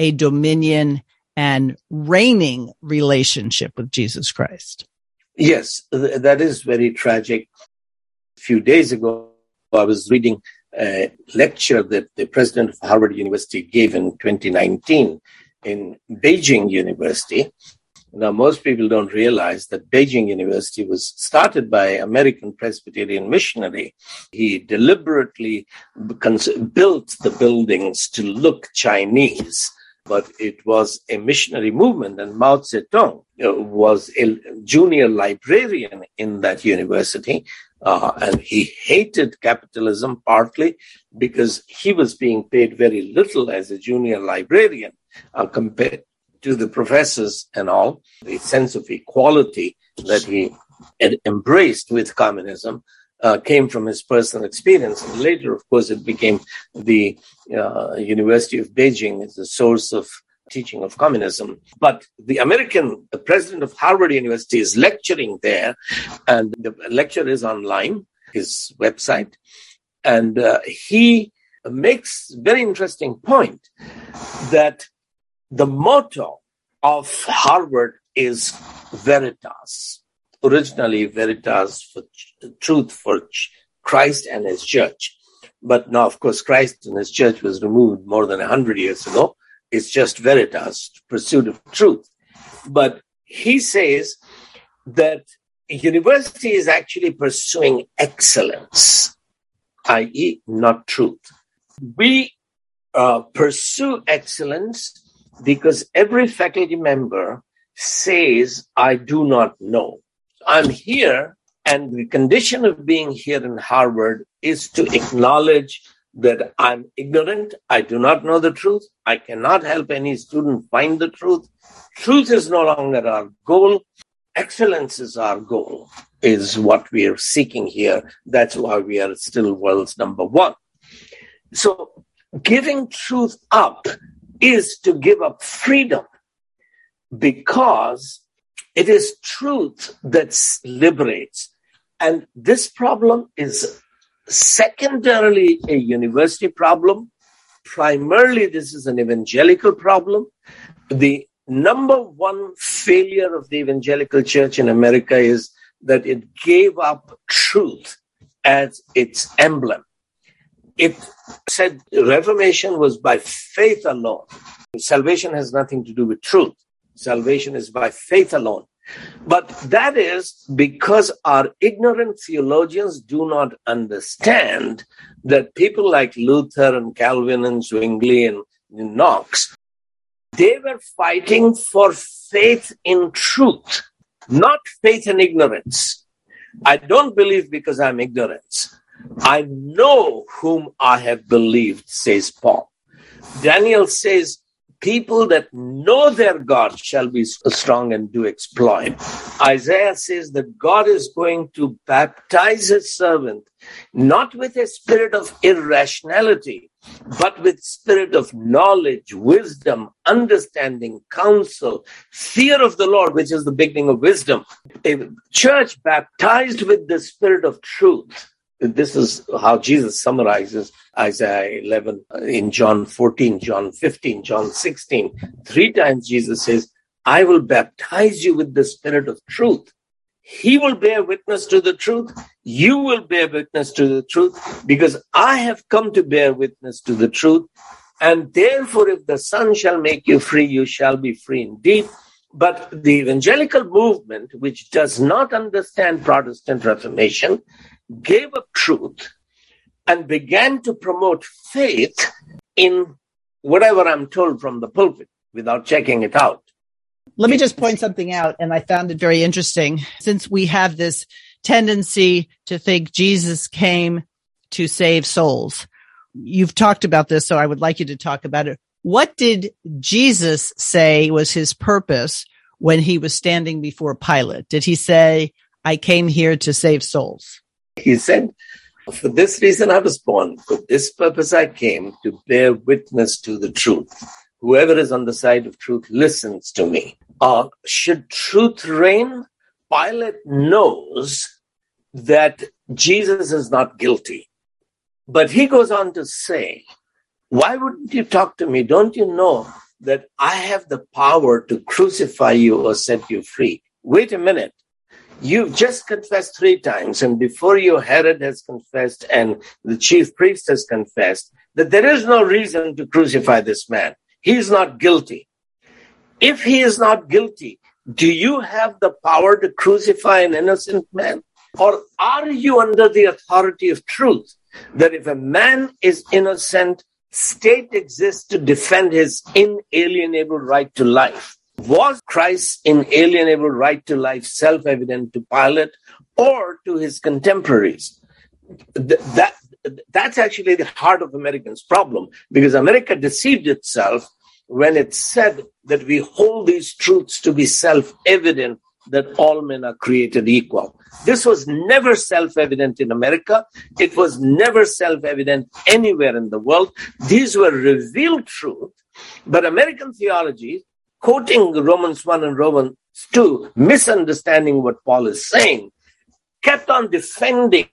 a dominion and reigning relationship with Jesus Christ. Yes, that is very tragic. A few days ago, I was reading a lecture that the president of Harvard University gave in 2019 in Beijing University. Now, most people don't realize that Beijing University was started by American Presbyterian missionary. He deliberately built the buildings to look Chinese, but it was a missionary movement, and Mao Zedong uh, was a junior librarian in that university. Uh, and he hated capitalism partly because he was being paid very little as a junior librarian uh, compared to the professors and all, the sense of equality that he had embraced with communism uh, came from his personal experience. And later, of course, it became the uh, University of Beijing as a source of teaching of communism. But the American the president of Harvard University is lecturing there, and the lecture is online, his website. And uh, he makes very interesting point that the motto of Harvard is veritas. Originally, veritas for truth for Christ and his church. But now, of course, Christ and his church was removed more than a hundred years ago. It's just veritas, pursuit of truth. But he says that university is actually pursuing excellence, i.e., not truth. We uh, pursue excellence because every faculty member says, I do not know. I'm here, and the condition of being here in Harvard is to acknowledge that I'm ignorant. I do not know the truth. I cannot help any student find the truth. Truth is no longer our goal. Excellence is our goal, is what we are seeking here. That's why we are still world's number one. So giving truth up is to give up freedom because it is truth that liberates. And this problem is secondarily a university problem. Primarily, this is an evangelical problem. The number one failure of the evangelical church in America is that it gave up truth as its emblem. It said Reformation was by faith alone. Salvation has nothing to do with truth. Salvation is by faith alone. But that is because our ignorant theologians do not understand that people like Luther and Calvin and Zwingli and Knox, they were fighting for faith in truth, not faith in ignorance. I don't believe because I'm ignorant. I know whom I have believed, says Paul. Daniel says, people that know their God shall be strong and do exploit. Isaiah says that God is going to baptize his servant, not with a spirit of irrationality, but with spirit of knowledge, wisdom, understanding, counsel, fear of the Lord, which is the beginning of wisdom. A church baptized with the spirit of truth this is how Jesus summarizes Isaiah 11 uh, in John 14, John 15, John 16. Three times Jesus says, I will baptize you with the spirit of truth. He will bear witness to the truth. You will bear witness to the truth because I have come to bear witness to the truth. And therefore, if the Son shall make you free, you shall be free indeed. But the evangelical movement, which does not understand Protestant Reformation, gave up truth and began to promote faith in whatever I'm told from the pulpit without checking it out. Let me just point something out, and I found it very interesting. Since we have this tendency to think Jesus came to save souls, you've talked about this, so I would like you to talk about it. What did Jesus say was his purpose when he was standing before Pilate? Did he say, I came here to save souls? He said, For this reason I was born, for this purpose I came to bear witness to the truth. Whoever is on the side of truth listens to me. Uh, should truth reign? Pilate knows that Jesus is not guilty. But he goes on to say, Why wouldn't you talk to me? Don't you know that I have the power to crucify you or set you free? Wait a minute. You've just confessed three times, and before you, Herod has confessed, and the chief priest has confessed that there is no reason to crucify this man. He is not guilty. If he is not guilty, do you have the power to crucify an innocent man? Or are you under the authority of truth that if a man is innocent, state exists to defend his inalienable right to life? Was Christ's inalienable right to life self evident to Pilate or to his contemporaries? Th- that, that's actually the heart of Americans' problem because America deceived itself when it said that we hold these truths to be self evident that all men are created equal. This was never self evident in America. It was never self evident anywhere in the world. These were revealed truths But American theology, quoting Romans 1 and Romans 2, misunderstanding what Paul is saying, kept on defending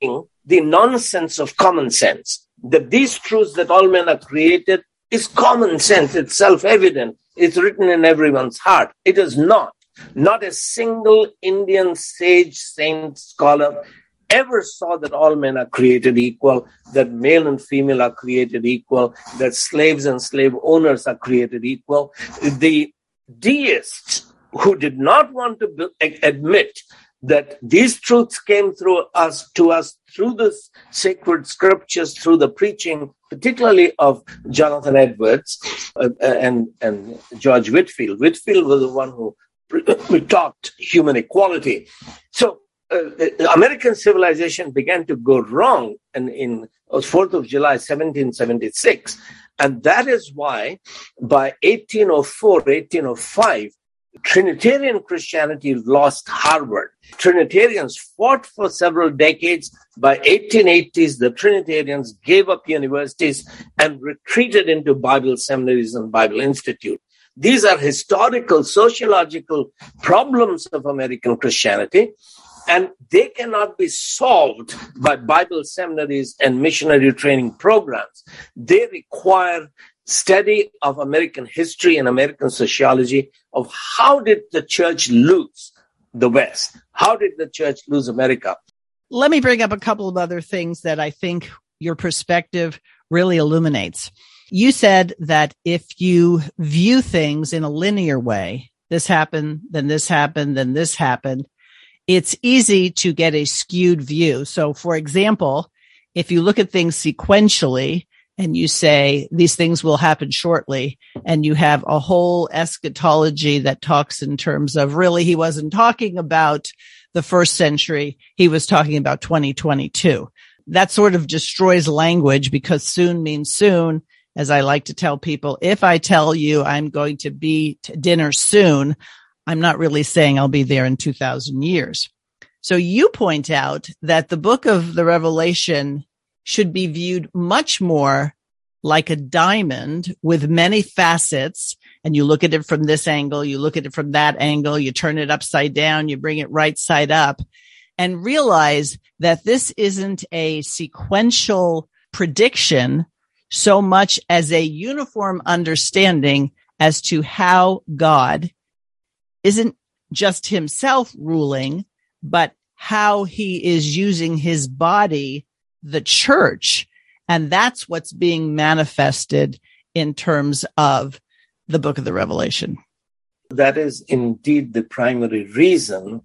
the nonsense of common sense. That these truths that all men are created is common sense, it's self evident, it's written in everyone's heart. It is not. Not a single Indian sage, saint, scholar ever saw that all men are created equal, that male and female are created equal, that slaves and slave owners are created equal. The deists who did not want to admit that these truths came through us to us through the sacred scriptures, through the preaching, particularly of Jonathan Edwards uh, and and George Whitefield. Whitefield was the one who (coughs) taught human equality. So uh, American civilization began to go wrong and in 4th of July 1776 and that is why by 1804 1805 Trinitarian Christianity lost Harvard. Trinitarians fought for several decades. By 1880s, the Trinitarians gave up universities and retreated into Bible seminaries and Bible Institute. These are historical, sociological problems of American Christianity, and they cannot be solved by Bible seminaries and missionary training programs. They require study of American history and American sociology of how did the church lose the West? How did the church lose America? Let me bring up a couple of other things that I think your perspective really illuminates. You said that if you view things in a linear way, this happened, then this happened, then this happened, it's easy to get a skewed view. So, for example, if you look at things sequentially, and you say these things will happen shortly and you have a whole eschatology that talks in terms of really he wasn't talking about the first century. He was talking about 2022 that sort of destroys language because soon means soon. As i like to tell people if i tell you i'm going to be to dinner soon i'm not really saying i'll be there in 2000 years so you point out that the book of the revelation should be viewed much more like a diamond with many facets. And you look at it from this angle, you look at it from that angle, you turn it upside down, you bring it right side up and realize that this isn't a sequential prediction so much as a uniform understanding as to how God isn't just himself ruling, but how he is using his body the church. And that's what's being manifested in terms of the book of the Revelation. That is indeed the primary reason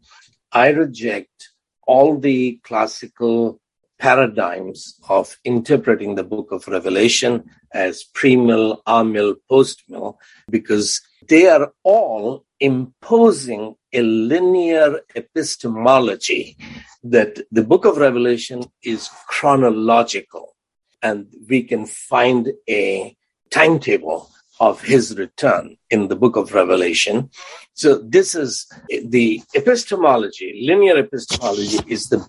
I reject all the classical paradigms of interpreting the book of Revelation as pre-mill, amill, post-mill, because they are all imposing a linear epistemology that the book of Revelation is chronological and we can find a timetable of his return in the book of Revelation. So this is the epistemology, linear epistemology is the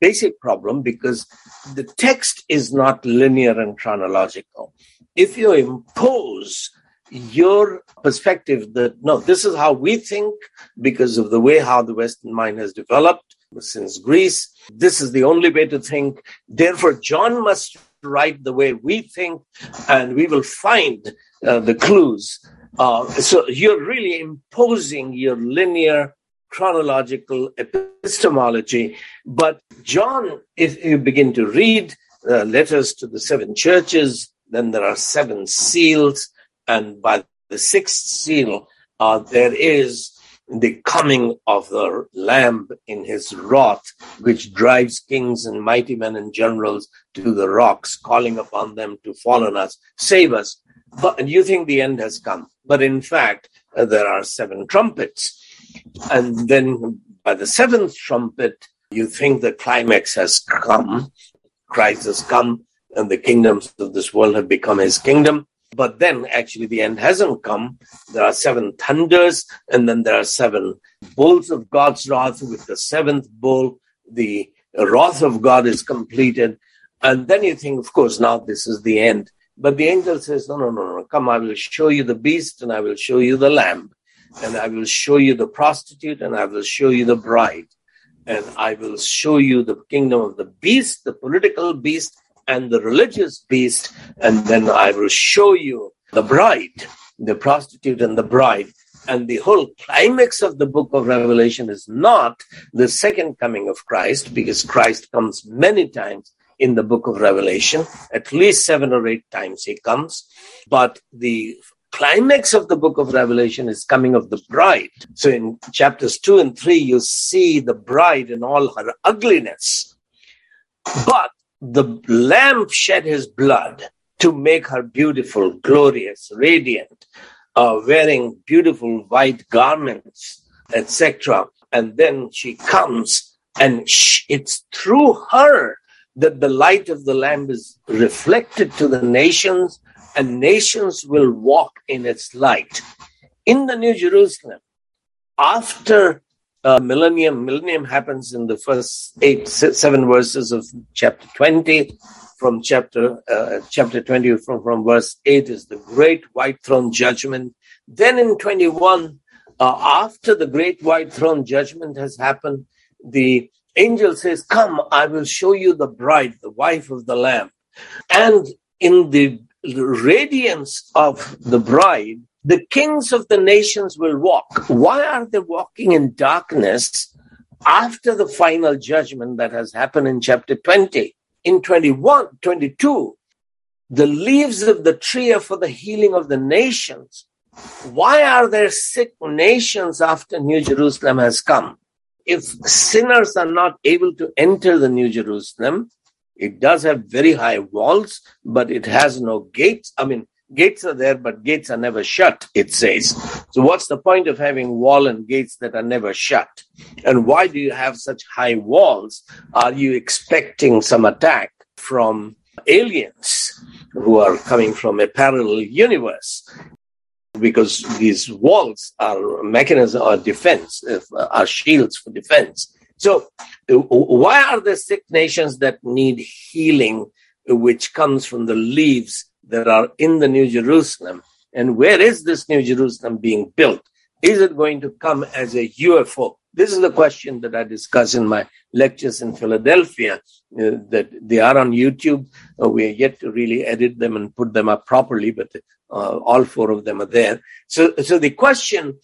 basic problem because the text is not linear and chronological. If you impose your perspective that no, this is how we think because of the way how the Western mind has developed since Greece. This is the only way to think. Therefore, John must write the way we think, and we will find uh, the clues. Uh, so you're really imposing your linear chronological epistemology. But John, if you begin to read uh, letters to the seven churches, then there are seven seals and by the sixth seal, uh, there is the coming of the Lamb in his wrath, which drives kings and mighty men and generals to the rocks, calling upon them to fall on us, save us. But you think the end has come. But in fact, uh, there are seven trumpets. And then by the seventh trumpet, you think the climax has come. Christ has come, and the kingdoms of this world have become his kingdom. But then actually the end hasn't come. There are seven thunders, and then there are seven bowls of God's wrath. With the seventh bowl, the wrath of God is completed. And then you think, of course, now this is the end. But the angel says, No, no, no, no, come, I will show you the beast and I will show you the lamb, and I will show you the prostitute and I will show you the bride, and I will show you the kingdom of the beast, the political beast, and the religious beast, and then I will show you the bride, the prostitute and the bride. And the whole climax of the book of Revelation is not the second coming of Christ, because Christ comes many times in the book of Revelation. At least seven or eight times he comes. But the climax of the book of Revelation is coming of the bride. So in chapters two and three, you see the bride in all her ugliness. But the lamb shed his blood to make her beautiful, glorious, radiant, uh, wearing beautiful white garments, etc. And then she comes and it's through her that the light of the Lamb is reflected to the nations, and nations will walk in its light. In the New Jerusalem, after uh, millennium, millennium happens in the first eight, seven verses of chapter 20. From chapter uh, chapter 20, from, from verse 8 is the great white throne judgment. Then in 21, uh, after the great white throne judgment has happened, the angel says, Come, I will show you the bride, the wife of the Lamb. And in the radiance of the bride, the kings of the nations will walk. Why are they walking in darkness after the final judgment that has happened in chapter 20? In 21, 22, the leaves of the tree are for the healing of the nations. Why are there sick nations after New Jerusalem has come? if sinners are not able to enter the New Jerusalem, it does have very high walls, but it has no gates. I mean, gates are there, but gates are never shut, it says. So what's the point of having wall and gates that are never shut? And why do you have such high walls? Are you expecting some attack from aliens who are coming from a parallel universe? because these walls are mechanisms of defense, uh, are shields for defense. So, why are there sick nations that need healing, which comes from the leaves that are in the New Jerusalem? And where is this New Jerusalem being built? Is it going to come as a UFO? This is the question that I discuss in my lectures in Philadelphia. Uh, that they are on YouTube. Uh, we are yet to really edit them and put them up properly, but uh, all four of them are there. So, so the question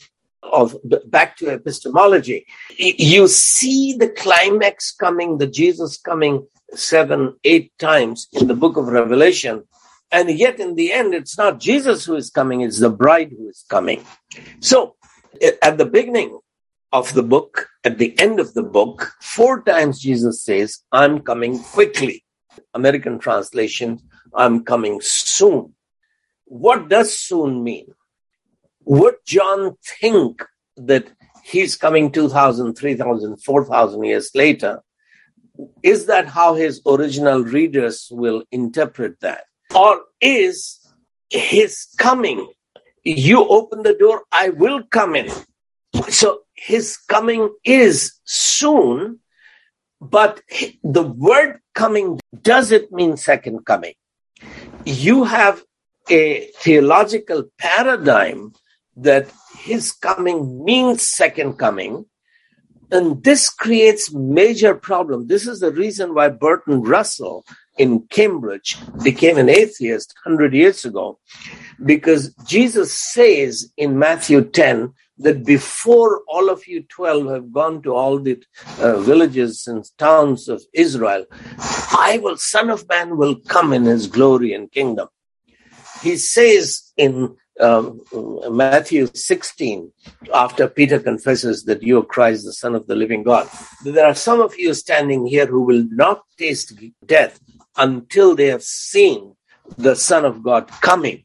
of back to epistemology, you see the climax coming, the Jesus coming seven, eight times in the book of Revelation. And yet in the end, it's not Jesus who is coming, it's the bride who is coming. So eh, at the beginning of the book, at the end of the book, four times Jesus says, I'm coming quickly. American translation, I'm coming soon. What does soon mean? Would John think that he's coming 2,000, 3,000, 4,000 years later? Is that how his original readers will interpret that? Or is his coming, you open the door, I will come in. So his coming is soon, but the word coming, does it mean second coming? You have a theological paradigm that his coming means second coming and this creates major problem. This is the reason why bertrand russell in cambridge became an atheist 100 years ago because jesus says in matthew 10 that before all of you 12 have gone to all the uh, villages and towns of israel i will son of man will come in his glory and kingdom. He says in um, Matthew 16, after Peter confesses that you are Christ, the Son of the living God, there are some of you standing here who will not taste death until they have seen the Son of God coming.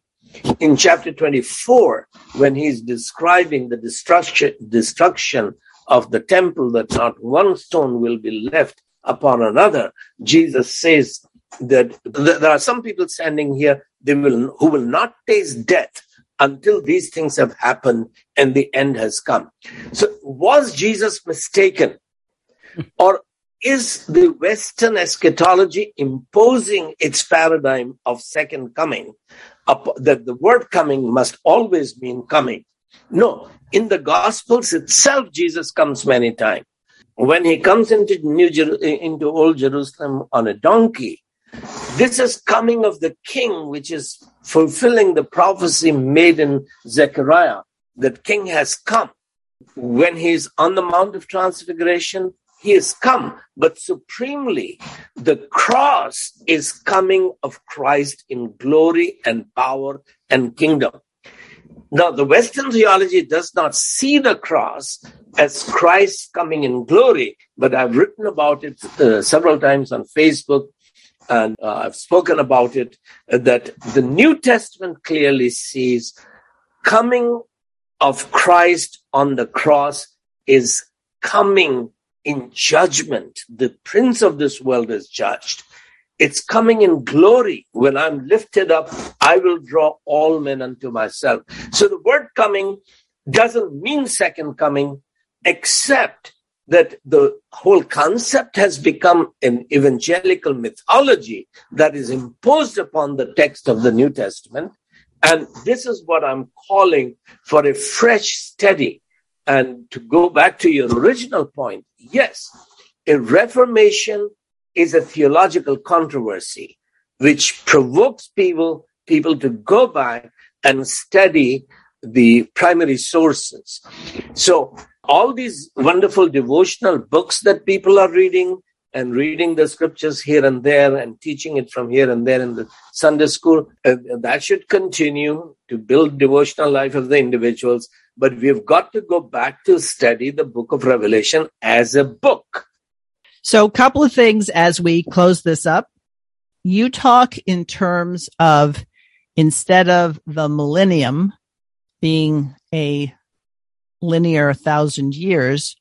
In chapter 24, when he's describing the destruction, destruction of the temple, that not one stone will be left upon another, Jesus says that there are some people standing here they will, who will not taste death until these things have happened and the end has come. So, was Jesus mistaken? (laughs) or is the Western eschatology imposing its paradigm of second coming, that the word coming must always mean coming. No, in the Gospels itself, Jesus comes many times. When he comes into New Jer- into Old Jerusalem on a donkey, this is coming of the king, which is fulfilling the prophecy made in Zechariah that king has come. When he is on the Mount of Transfiguration, he has come, but supremely, the cross is coming of Christ in glory and power and kingdom. Now, the Western theology does not see the cross as Christ coming in glory, but I've written about it uh, several times on Facebook and uh, I've spoken about it that the New Testament clearly sees coming of Christ on the cross is coming in judgment. The prince of this world is judged. It's coming in glory. When I'm lifted up, I will draw all men unto myself. So the word coming doesn't mean second coming, except that the whole concept has become an evangelical mythology that is imposed upon the text of the New Testament. And this is what I'm calling for a fresh study. And to go back to your original point, yes, a reformation is a theological controversy which provokes people, people to go back and study the primary sources. So all these wonderful devotional books that people are reading and reading the scriptures here and there and teaching it from here and there in the Sunday school, uh, that should continue to build devotional life of the individuals. But we've got to go back to study the book of Revelation as a book. So a couple of things as we close this up. You talk in terms of instead of the millennium being a linear thousand years,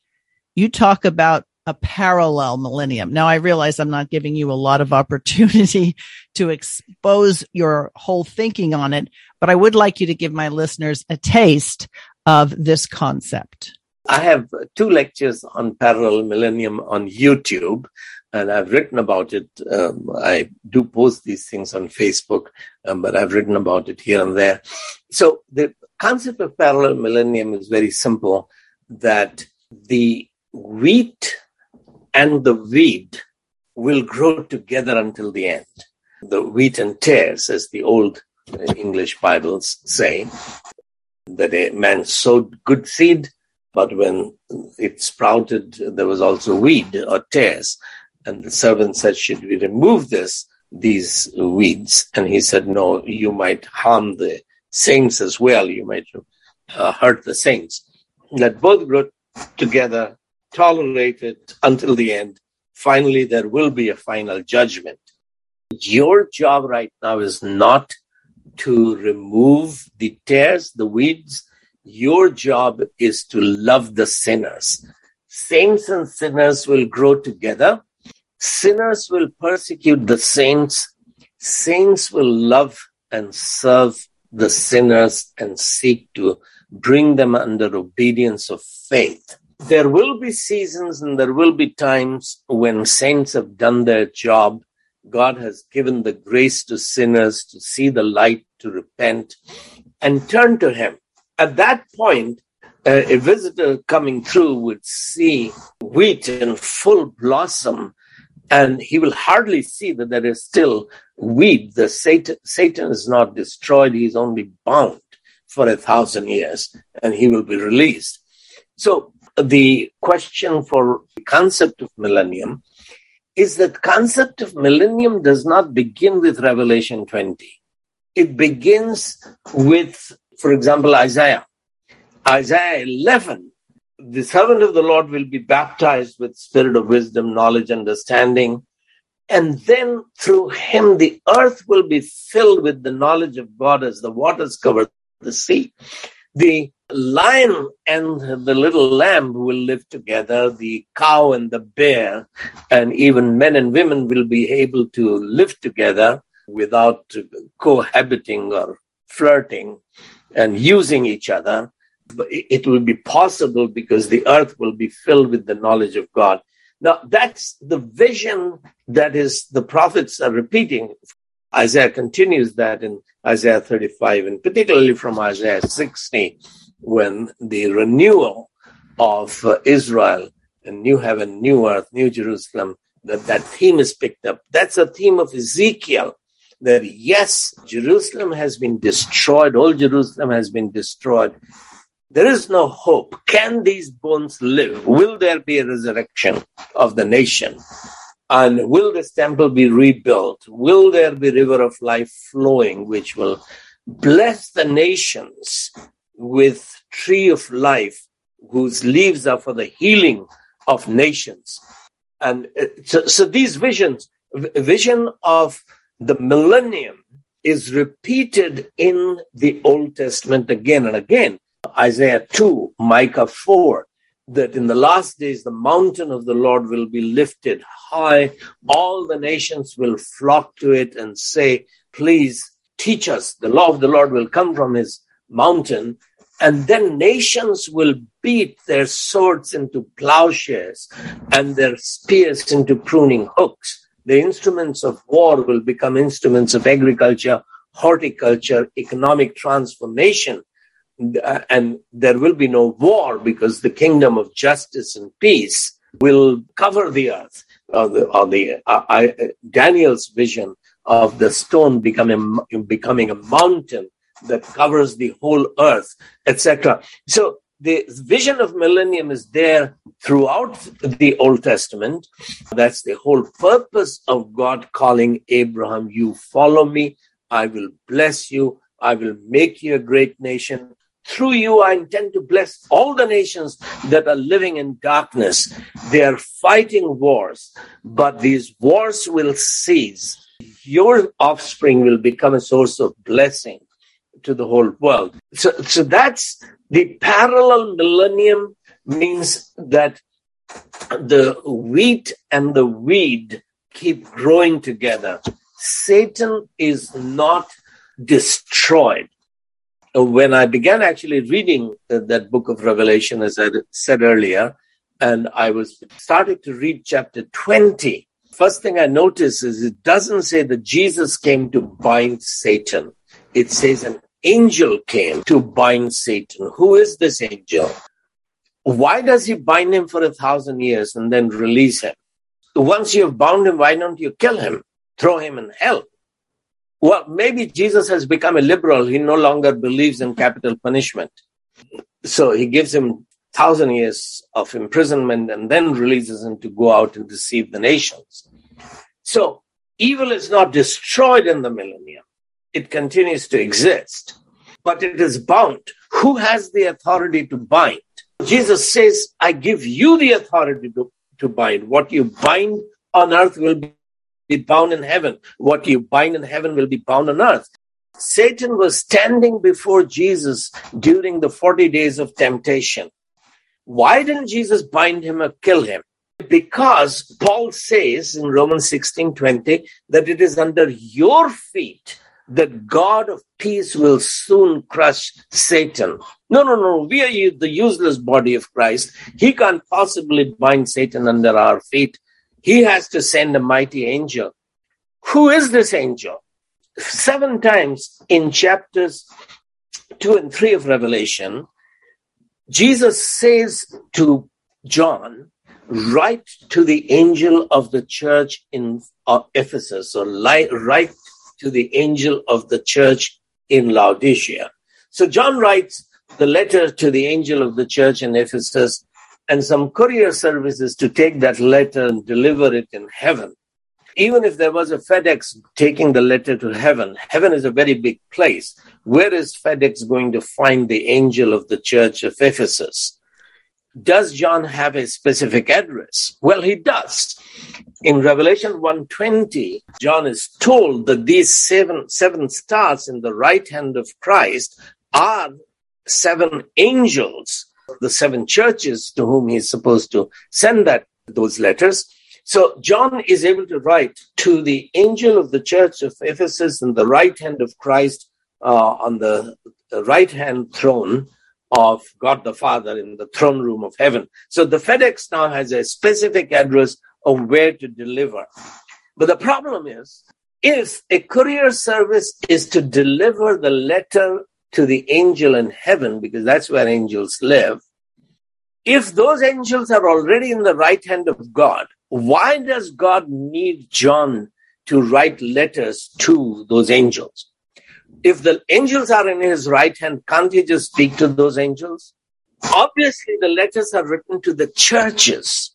you talk about a parallel millennium. Now I realize I'm not giving you a lot of (laughs) opportunity to expose your whole thinking on it, but I would like you to give my listeners a taste of this concept. I have two lectures on parallel millennium on YouTube, and I've written about it. Um, I do post these things on Facebook, um, but I've written about it here and there. So the concept of parallel millennium is very simple that the wheat and the weed will grow together until the end. The wheat and tares, as the old uh, English Bibles say, that a man sowed good seed, but when it sprouted, there was also weed or tares. And the servant said, Should we remove this, these weeds? And he said, No, you might harm the saints as well. You might uh, hurt the saints. Let both grow together, tolerate it until the end. Finally, there will be a final judgment. Your job right now is not to remove the tares, the weeds. Your job is to love the sinners. Saints and sinners will grow together. Sinners will persecute the saints. Saints will love and serve the sinners and seek to bring them under obedience of faith. There will be seasons and there will be times when saints have done their job. God has given the grace to sinners to see the light, to repent, and turn to Him. At that point, uh, a visitor coming through would see wheat in full blossom, and he will hardly see that there is still weed. The Satan, Satan is not destroyed; he is only bound for a thousand years, and he will be released. So the question for the concept of millennium is that concept of millennium does not begin with Revelation 20. It begins with, for example, Isaiah. Isaiah 11, the servant of the Lord will be baptized with spirit of wisdom, knowledge, understanding. And then through him, the earth will be filled with the knowledge of God as the waters cover the sea. The lion and the little lamb will live together, the cow and the bear, and even men and women will be able to live together without cohabiting or flirting and using each other. It will be possible because the earth will be filled with the knowledge of God. Now, that's the vision that is the prophets are repeating. Isaiah continues that in Isaiah 35, and particularly from Isaiah 60, when the renewal of uh, Israel and new heaven, new earth, new Jerusalem, that that theme is picked up. That's a theme of Ezekiel. That yes, Jerusalem has been destroyed, old Jerusalem has been destroyed. There is no hope. Can these bones live? Will there be a resurrection of the nation? And will this temple be rebuilt? Will there be river of life flowing, which will bless the nations with tree of life, whose leaves are for the healing of nations? And uh, so, so these visions, vision of the millennium is repeated in the Old Testament again and again. Isaiah 2, Micah 4, that in the last days the mountain of the Lord will be lifted high. All the nations will flock to it and say, Please teach us. The law of the Lord will come from his mountain. And then nations will beat their swords into plowshares and their spears into pruning hooks. The instruments of war will become instruments of agriculture, horticulture, economic transformation and there will be no war because the kingdom of justice and peace will cover the earth. Or the, or the uh, I, uh, Daniel's vision of the stone becoming becoming a mountain that covers the whole earth, etc. So the vision of millennium is there throughout the Old Testament. That's the whole purpose of God calling Abraham, you follow me, I will bless you, I will make you a great nation, through you, I intend to bless all the nations that are living in darkness. They are fighting wars, but these wars will cease. Your offspring will become a source of blessing to the whole world. So, so that's the parallel millennium means that the wheat and the weed keep growing together. Satan is not destroyed Uh, when I began actually reading uh, that book of Revelation, as I said earlier, and I was started to read chapter 20, first thing I noticed is it doesn't say that Jesus came to bind Satan. It says an angel came to bind Satan. Who is this angel? Why does he bind him for a thousand years and then release him? Once you have bound him, why don't you kill him? Throw him in hell. Well, maybe Jesus has become a liberal. He no longer believes in capital punishment. So he gives him thousand years of imprisonment and then releases him to go out and deceive the nations. So evil is not destroyed in the millennium. It continues to exist, but it is bound. Who has the authority to bind? Jesus says, I give you the authority to, to bind. What you bind on earth will be bound in heaven. What you bind in heaven will be bound on earth. Satan was standing before Jesus during the 40 days of temptation. Why didn't Jesus bind him or kill him? Because Paul says in Romans 16 20 that it is under your feet that God of peace will soon crush Satan. No, no, no. We are the useless body of Christ. He can't possibly bind Satan under our feet he has to send a mighty angel. Who is this angel? Seven times in chapters two and three of Revelation, Jesus says to John, write to the angel of the church in uh, Ephesus, or write to the angel of the church in Laodicea. So John writes the letter to the angel of the church in Ephesus and some courier services to take that letter and deliver it in heaven. Even if there was a FedEx taking the letter to heaven, heaven is a very big place. Where is FedEx going to find the angel of the church of Ephesus? Does John have a specific address? Well, he does. In Revelation 120, John is told that these seven, seven stars in the right hand of Christ are seven angels the seven churches to whom he's supposed to send that those letters. So John is able to write to the angel of the church of Ephesus in the right hand of Christ uh, on the right hand throne. of God the Father in the throne room of heaven. So the FedEx now has a specific address of where to deliver. But the problem is, if a courier service is to deliver the letter to the angel in heaven, because that's where angels live, if those angels are already in the right hand of God, why does God need John to write letters to those angels? If the angels are in his right hand, can't he just speak to those angels? Obviously, the letters are written to the churches.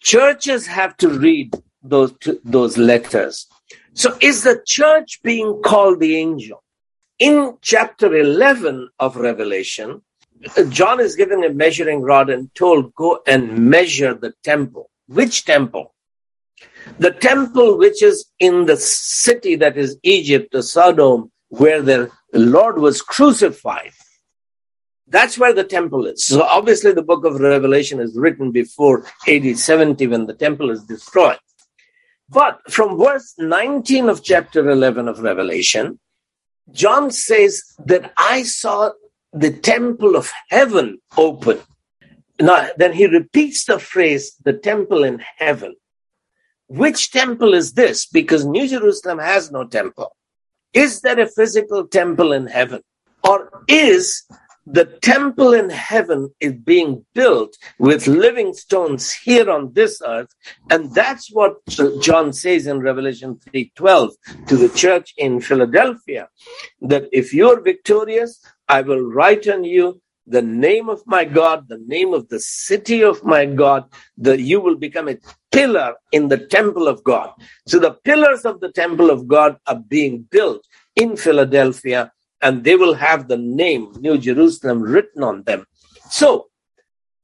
Churches have to read those, those letters. So is the church being called the angel? In chapter 11 of Revelation, John is given a measuring rod and told, go and measure the temple. Which temple? The temple which is in the city that is Egypt, the Sodom, where the Lord was crucified. That's where the temple is. So obviously the book of Revelation is written before AD 70 when the temple is destroyed. But from verse 19 of chapter 11 of Revelation, John says that I saw the temple of heaven open. Now, then he repeats the phrase, the temple in heaven. Which temple is this? Because New Jerusalem has no temple. Is there a physical temple in heaven? Or is the temple in heaven is being built with living stones here on this earth and that's what john says in revelation 3.12 to the church in philadelphia that if you're victorious i will write on you the name of my god the name of the city of my god that you will become a pillar in the temple of god. So the pillars of the temple of god are being built in philadelphia and they will have the name New Jerusalem written on them. So,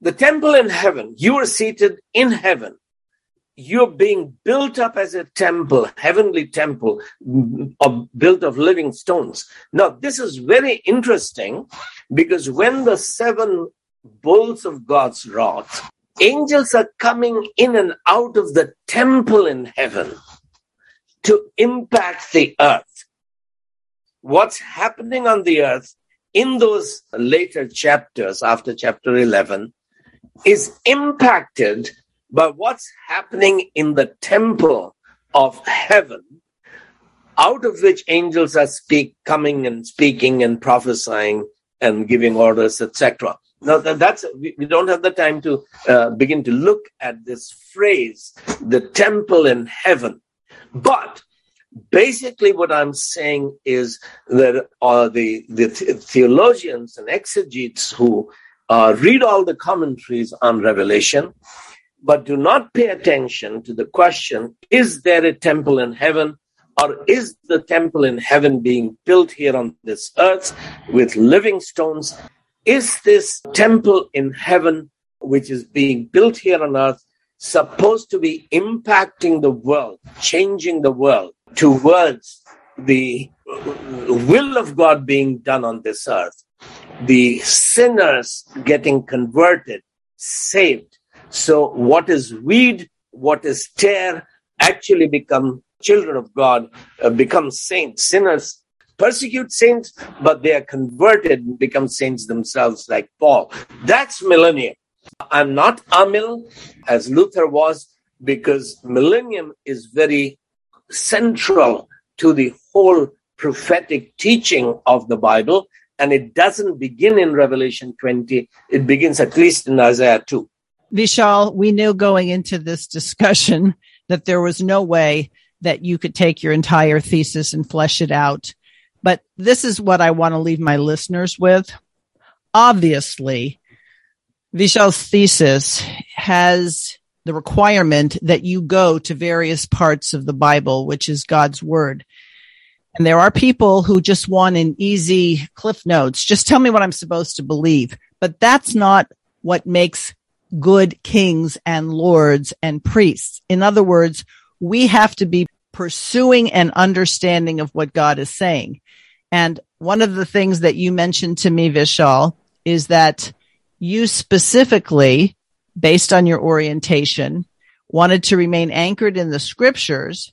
the temple in heaven, you are seated in heaven. You're being built up as a temple, heavenly temple, built of living stones. Now, this is very interesting because when the seven bowls of God's wrath, angels are coming in and out of the temple in heaven to impact the earth what's happening on the earth in those later chapters after chapter 11 is impacted by what's happening in the temple of heaven out of which angels are speak coming and speaking and prophesying and giving orders etc now that's we, don't have the time to uh, begin to look at this phrase the temple in heaven. But basically what i'm saying is that uh, the, the theologians and exegetes who uh, read all the commentaries on revelation but do not pay attention to the question is there a temple in heaven or is the temple in heaven being built here on this earth with living stones? Is this temple in heaven which is being built here on earth supposed to be impacting the world changing the world towards the will of God being done on this earth, the sinners getting converted, saved. So what is weed, what is tare, actually become children of God, uh, become saints. Sinners persecute saints, but they are converted and become saints themselves, like Paul. That's millennium. I'm not Amil, as Luther was, because millennium is very central to the whole prophetic teaching of the Bible. And it doesn't begin in Revelation 20. It begins at least in Isaiah 2. Vishal, we knew going into this discussion (laughs) that there was no way that you could take your entire thesis and flesh it out. But this is what I want to leave my listeners with. Obviously, Vishal's thesis has the requirement that you go to various parts of the Bible, which is God's word. And there are people who just want an easy cliff notes. Just tell me what I'm supposed to believe. But that's not what makes good kings and lords and priests. In other words, we have to be pursuing an understanding of what God is saying. And one of the things that you mentioned to me, Vishal, is that you specifically based on your orientation, wanted to remain anchored in the scriptures,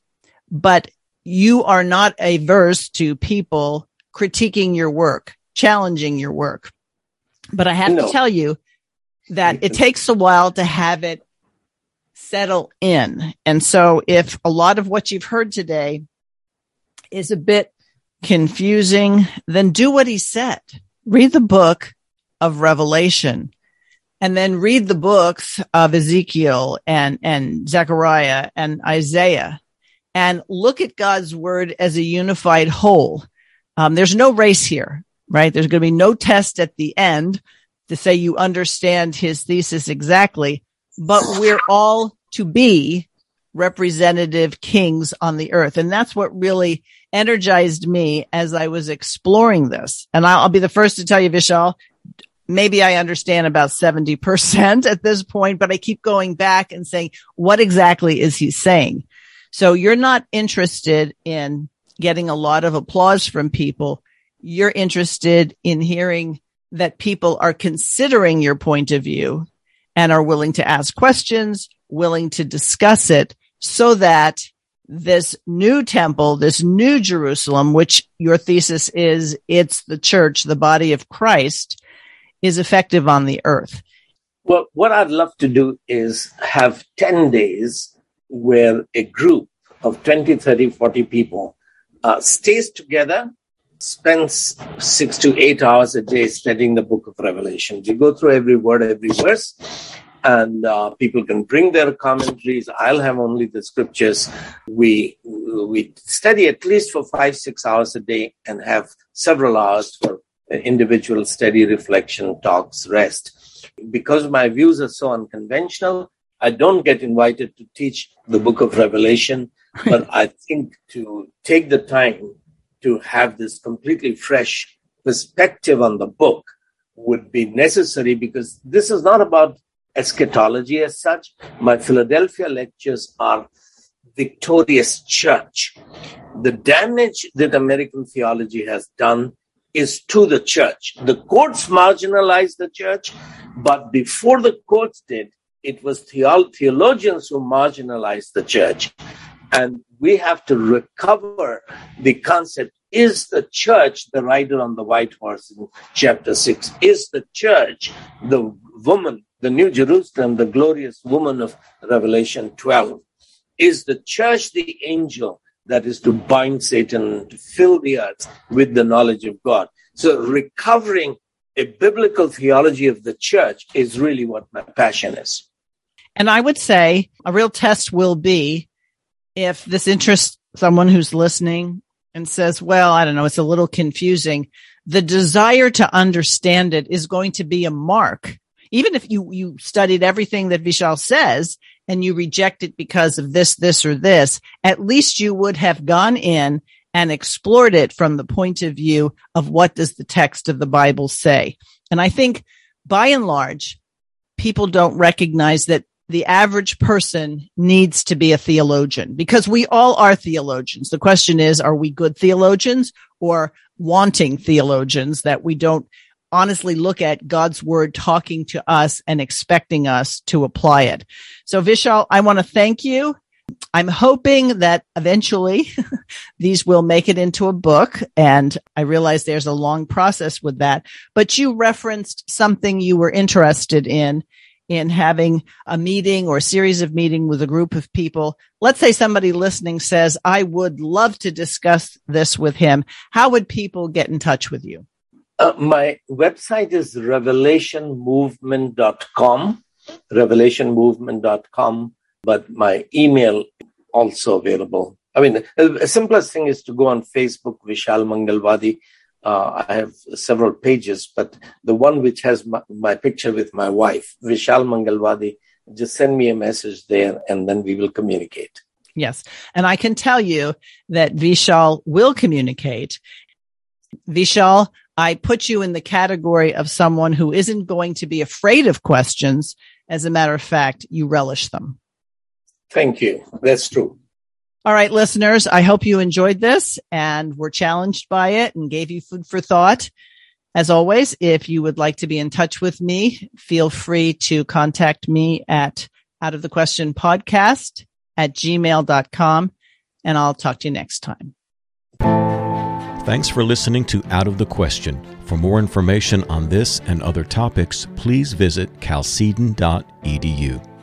but you are not averse to people critiquing your work, challenging your work. But I have No. to tell you that it takes a while to have it settle in. And so if a lot of what you've heard today is a bit confusing, then do what he said. Read the book of Revelation and then read the books of Ezekiel and, and Zechariah and Isaiah and look at God's word as a unified whole. Um, there's no race here, right? There's going to be no test at the end to say you understand his thesis exactly, but we're all to be representative kings on the earth. And that's what really energized me as I was exploring this. And I'll, I'll be the first to tell you, Vishal, maybe I understand about 70% at this point, but I keep going back and saying, what exactly is he saying? So you're not interested in getting a lot of applause from people. You're interested in hearing that people are considering your point of view and are willing to ask questions, willing to discuss it so that this new temple, this new Jerusalem, which your thesis is it's the church, the body of Christ is effective on the earth. Well, what I'd love to do is have 10 days where a group of 20, 30, 40 people uh, stays together, spends six to eight hours a day studying the book of Revelation. You go through every word, every verse, and uh, people can bring their commentaries. I'll have only the scriptures. We we study at least for five, six hours a day and have several hours for individual study, reflection, talks, rest. Because my views are so unconventional, I don't get invited to teach the book of Revelation, (laughs) but I think to take the time to have this completely fresh perspective on the book would be necessary because this is not about eschatology as such. My Philadelphia lectures are victorious church. The damage that American theology has done is to the church. The courts marginalized the church, but before the courts did, it was theol- theologians who marginalized the church. And we have to recover the concept is the church the rider on the white horse in chapter 6? Is the church the woman, the New Jerusalem, the glorious woman of Revelation 12? Is the church the angel that is to bind Satan, to fill the earth with the knowledge of God? So recovering a biblical theology of the church is really what my passion is. And I would say a real test will be if this interests someone who's listening and says, well, I don't know, it's a little confusing. The desire to understand it is going to be a mark. Even if you, you studied everything that Vishal says and you reject it because of this, this or this, at least you would have gone in and explored it from the point of view of what does the text of the Bible say. And I think by and large, people don't recognize that the average person needs to be a theologian because we all are theologians. The question is, are we good theologians or wanting theologians that we don't honestly look at God's word talking to us and expecting us to apply it? So Vishal, I want to thank you. I'm hoping that eventually (laughs) these will make it into a book. And I realize there's a long process with that, but you referenced something you were interested in in having a meeting or a series of meeting with a group of people. Let's say somebody listening says, I would love to discuss this with him. How would people get in touch with you? Uh, my website is revelationmovement.com, revelationmovement.com, but my email also available. I mean, the simplest thing is to go on Facebook, Vishal Mangalwadi. Uh, I have several pages, but the one which has my, my picture with my wife, Vishal Mangalwadi, just send me a message there and then we will communicate. Yes. And I can tell you that Vishal will communicate. Vishal, I put you in the category of someone who isn't going to be afraid of questions. As a matter of fact, you relish them. Thank you. That's true. All right, listeners, I hope you enjoyed this and were challenged by it and gave you food for thought. As always, if you would like to be in touch with me, feel free to contact me at out of the question podcast at gmail.com and I'll talk to you next time. Thanks for listening to Out of the Question. For more information on this and other topics, please visit chalcedon.edu.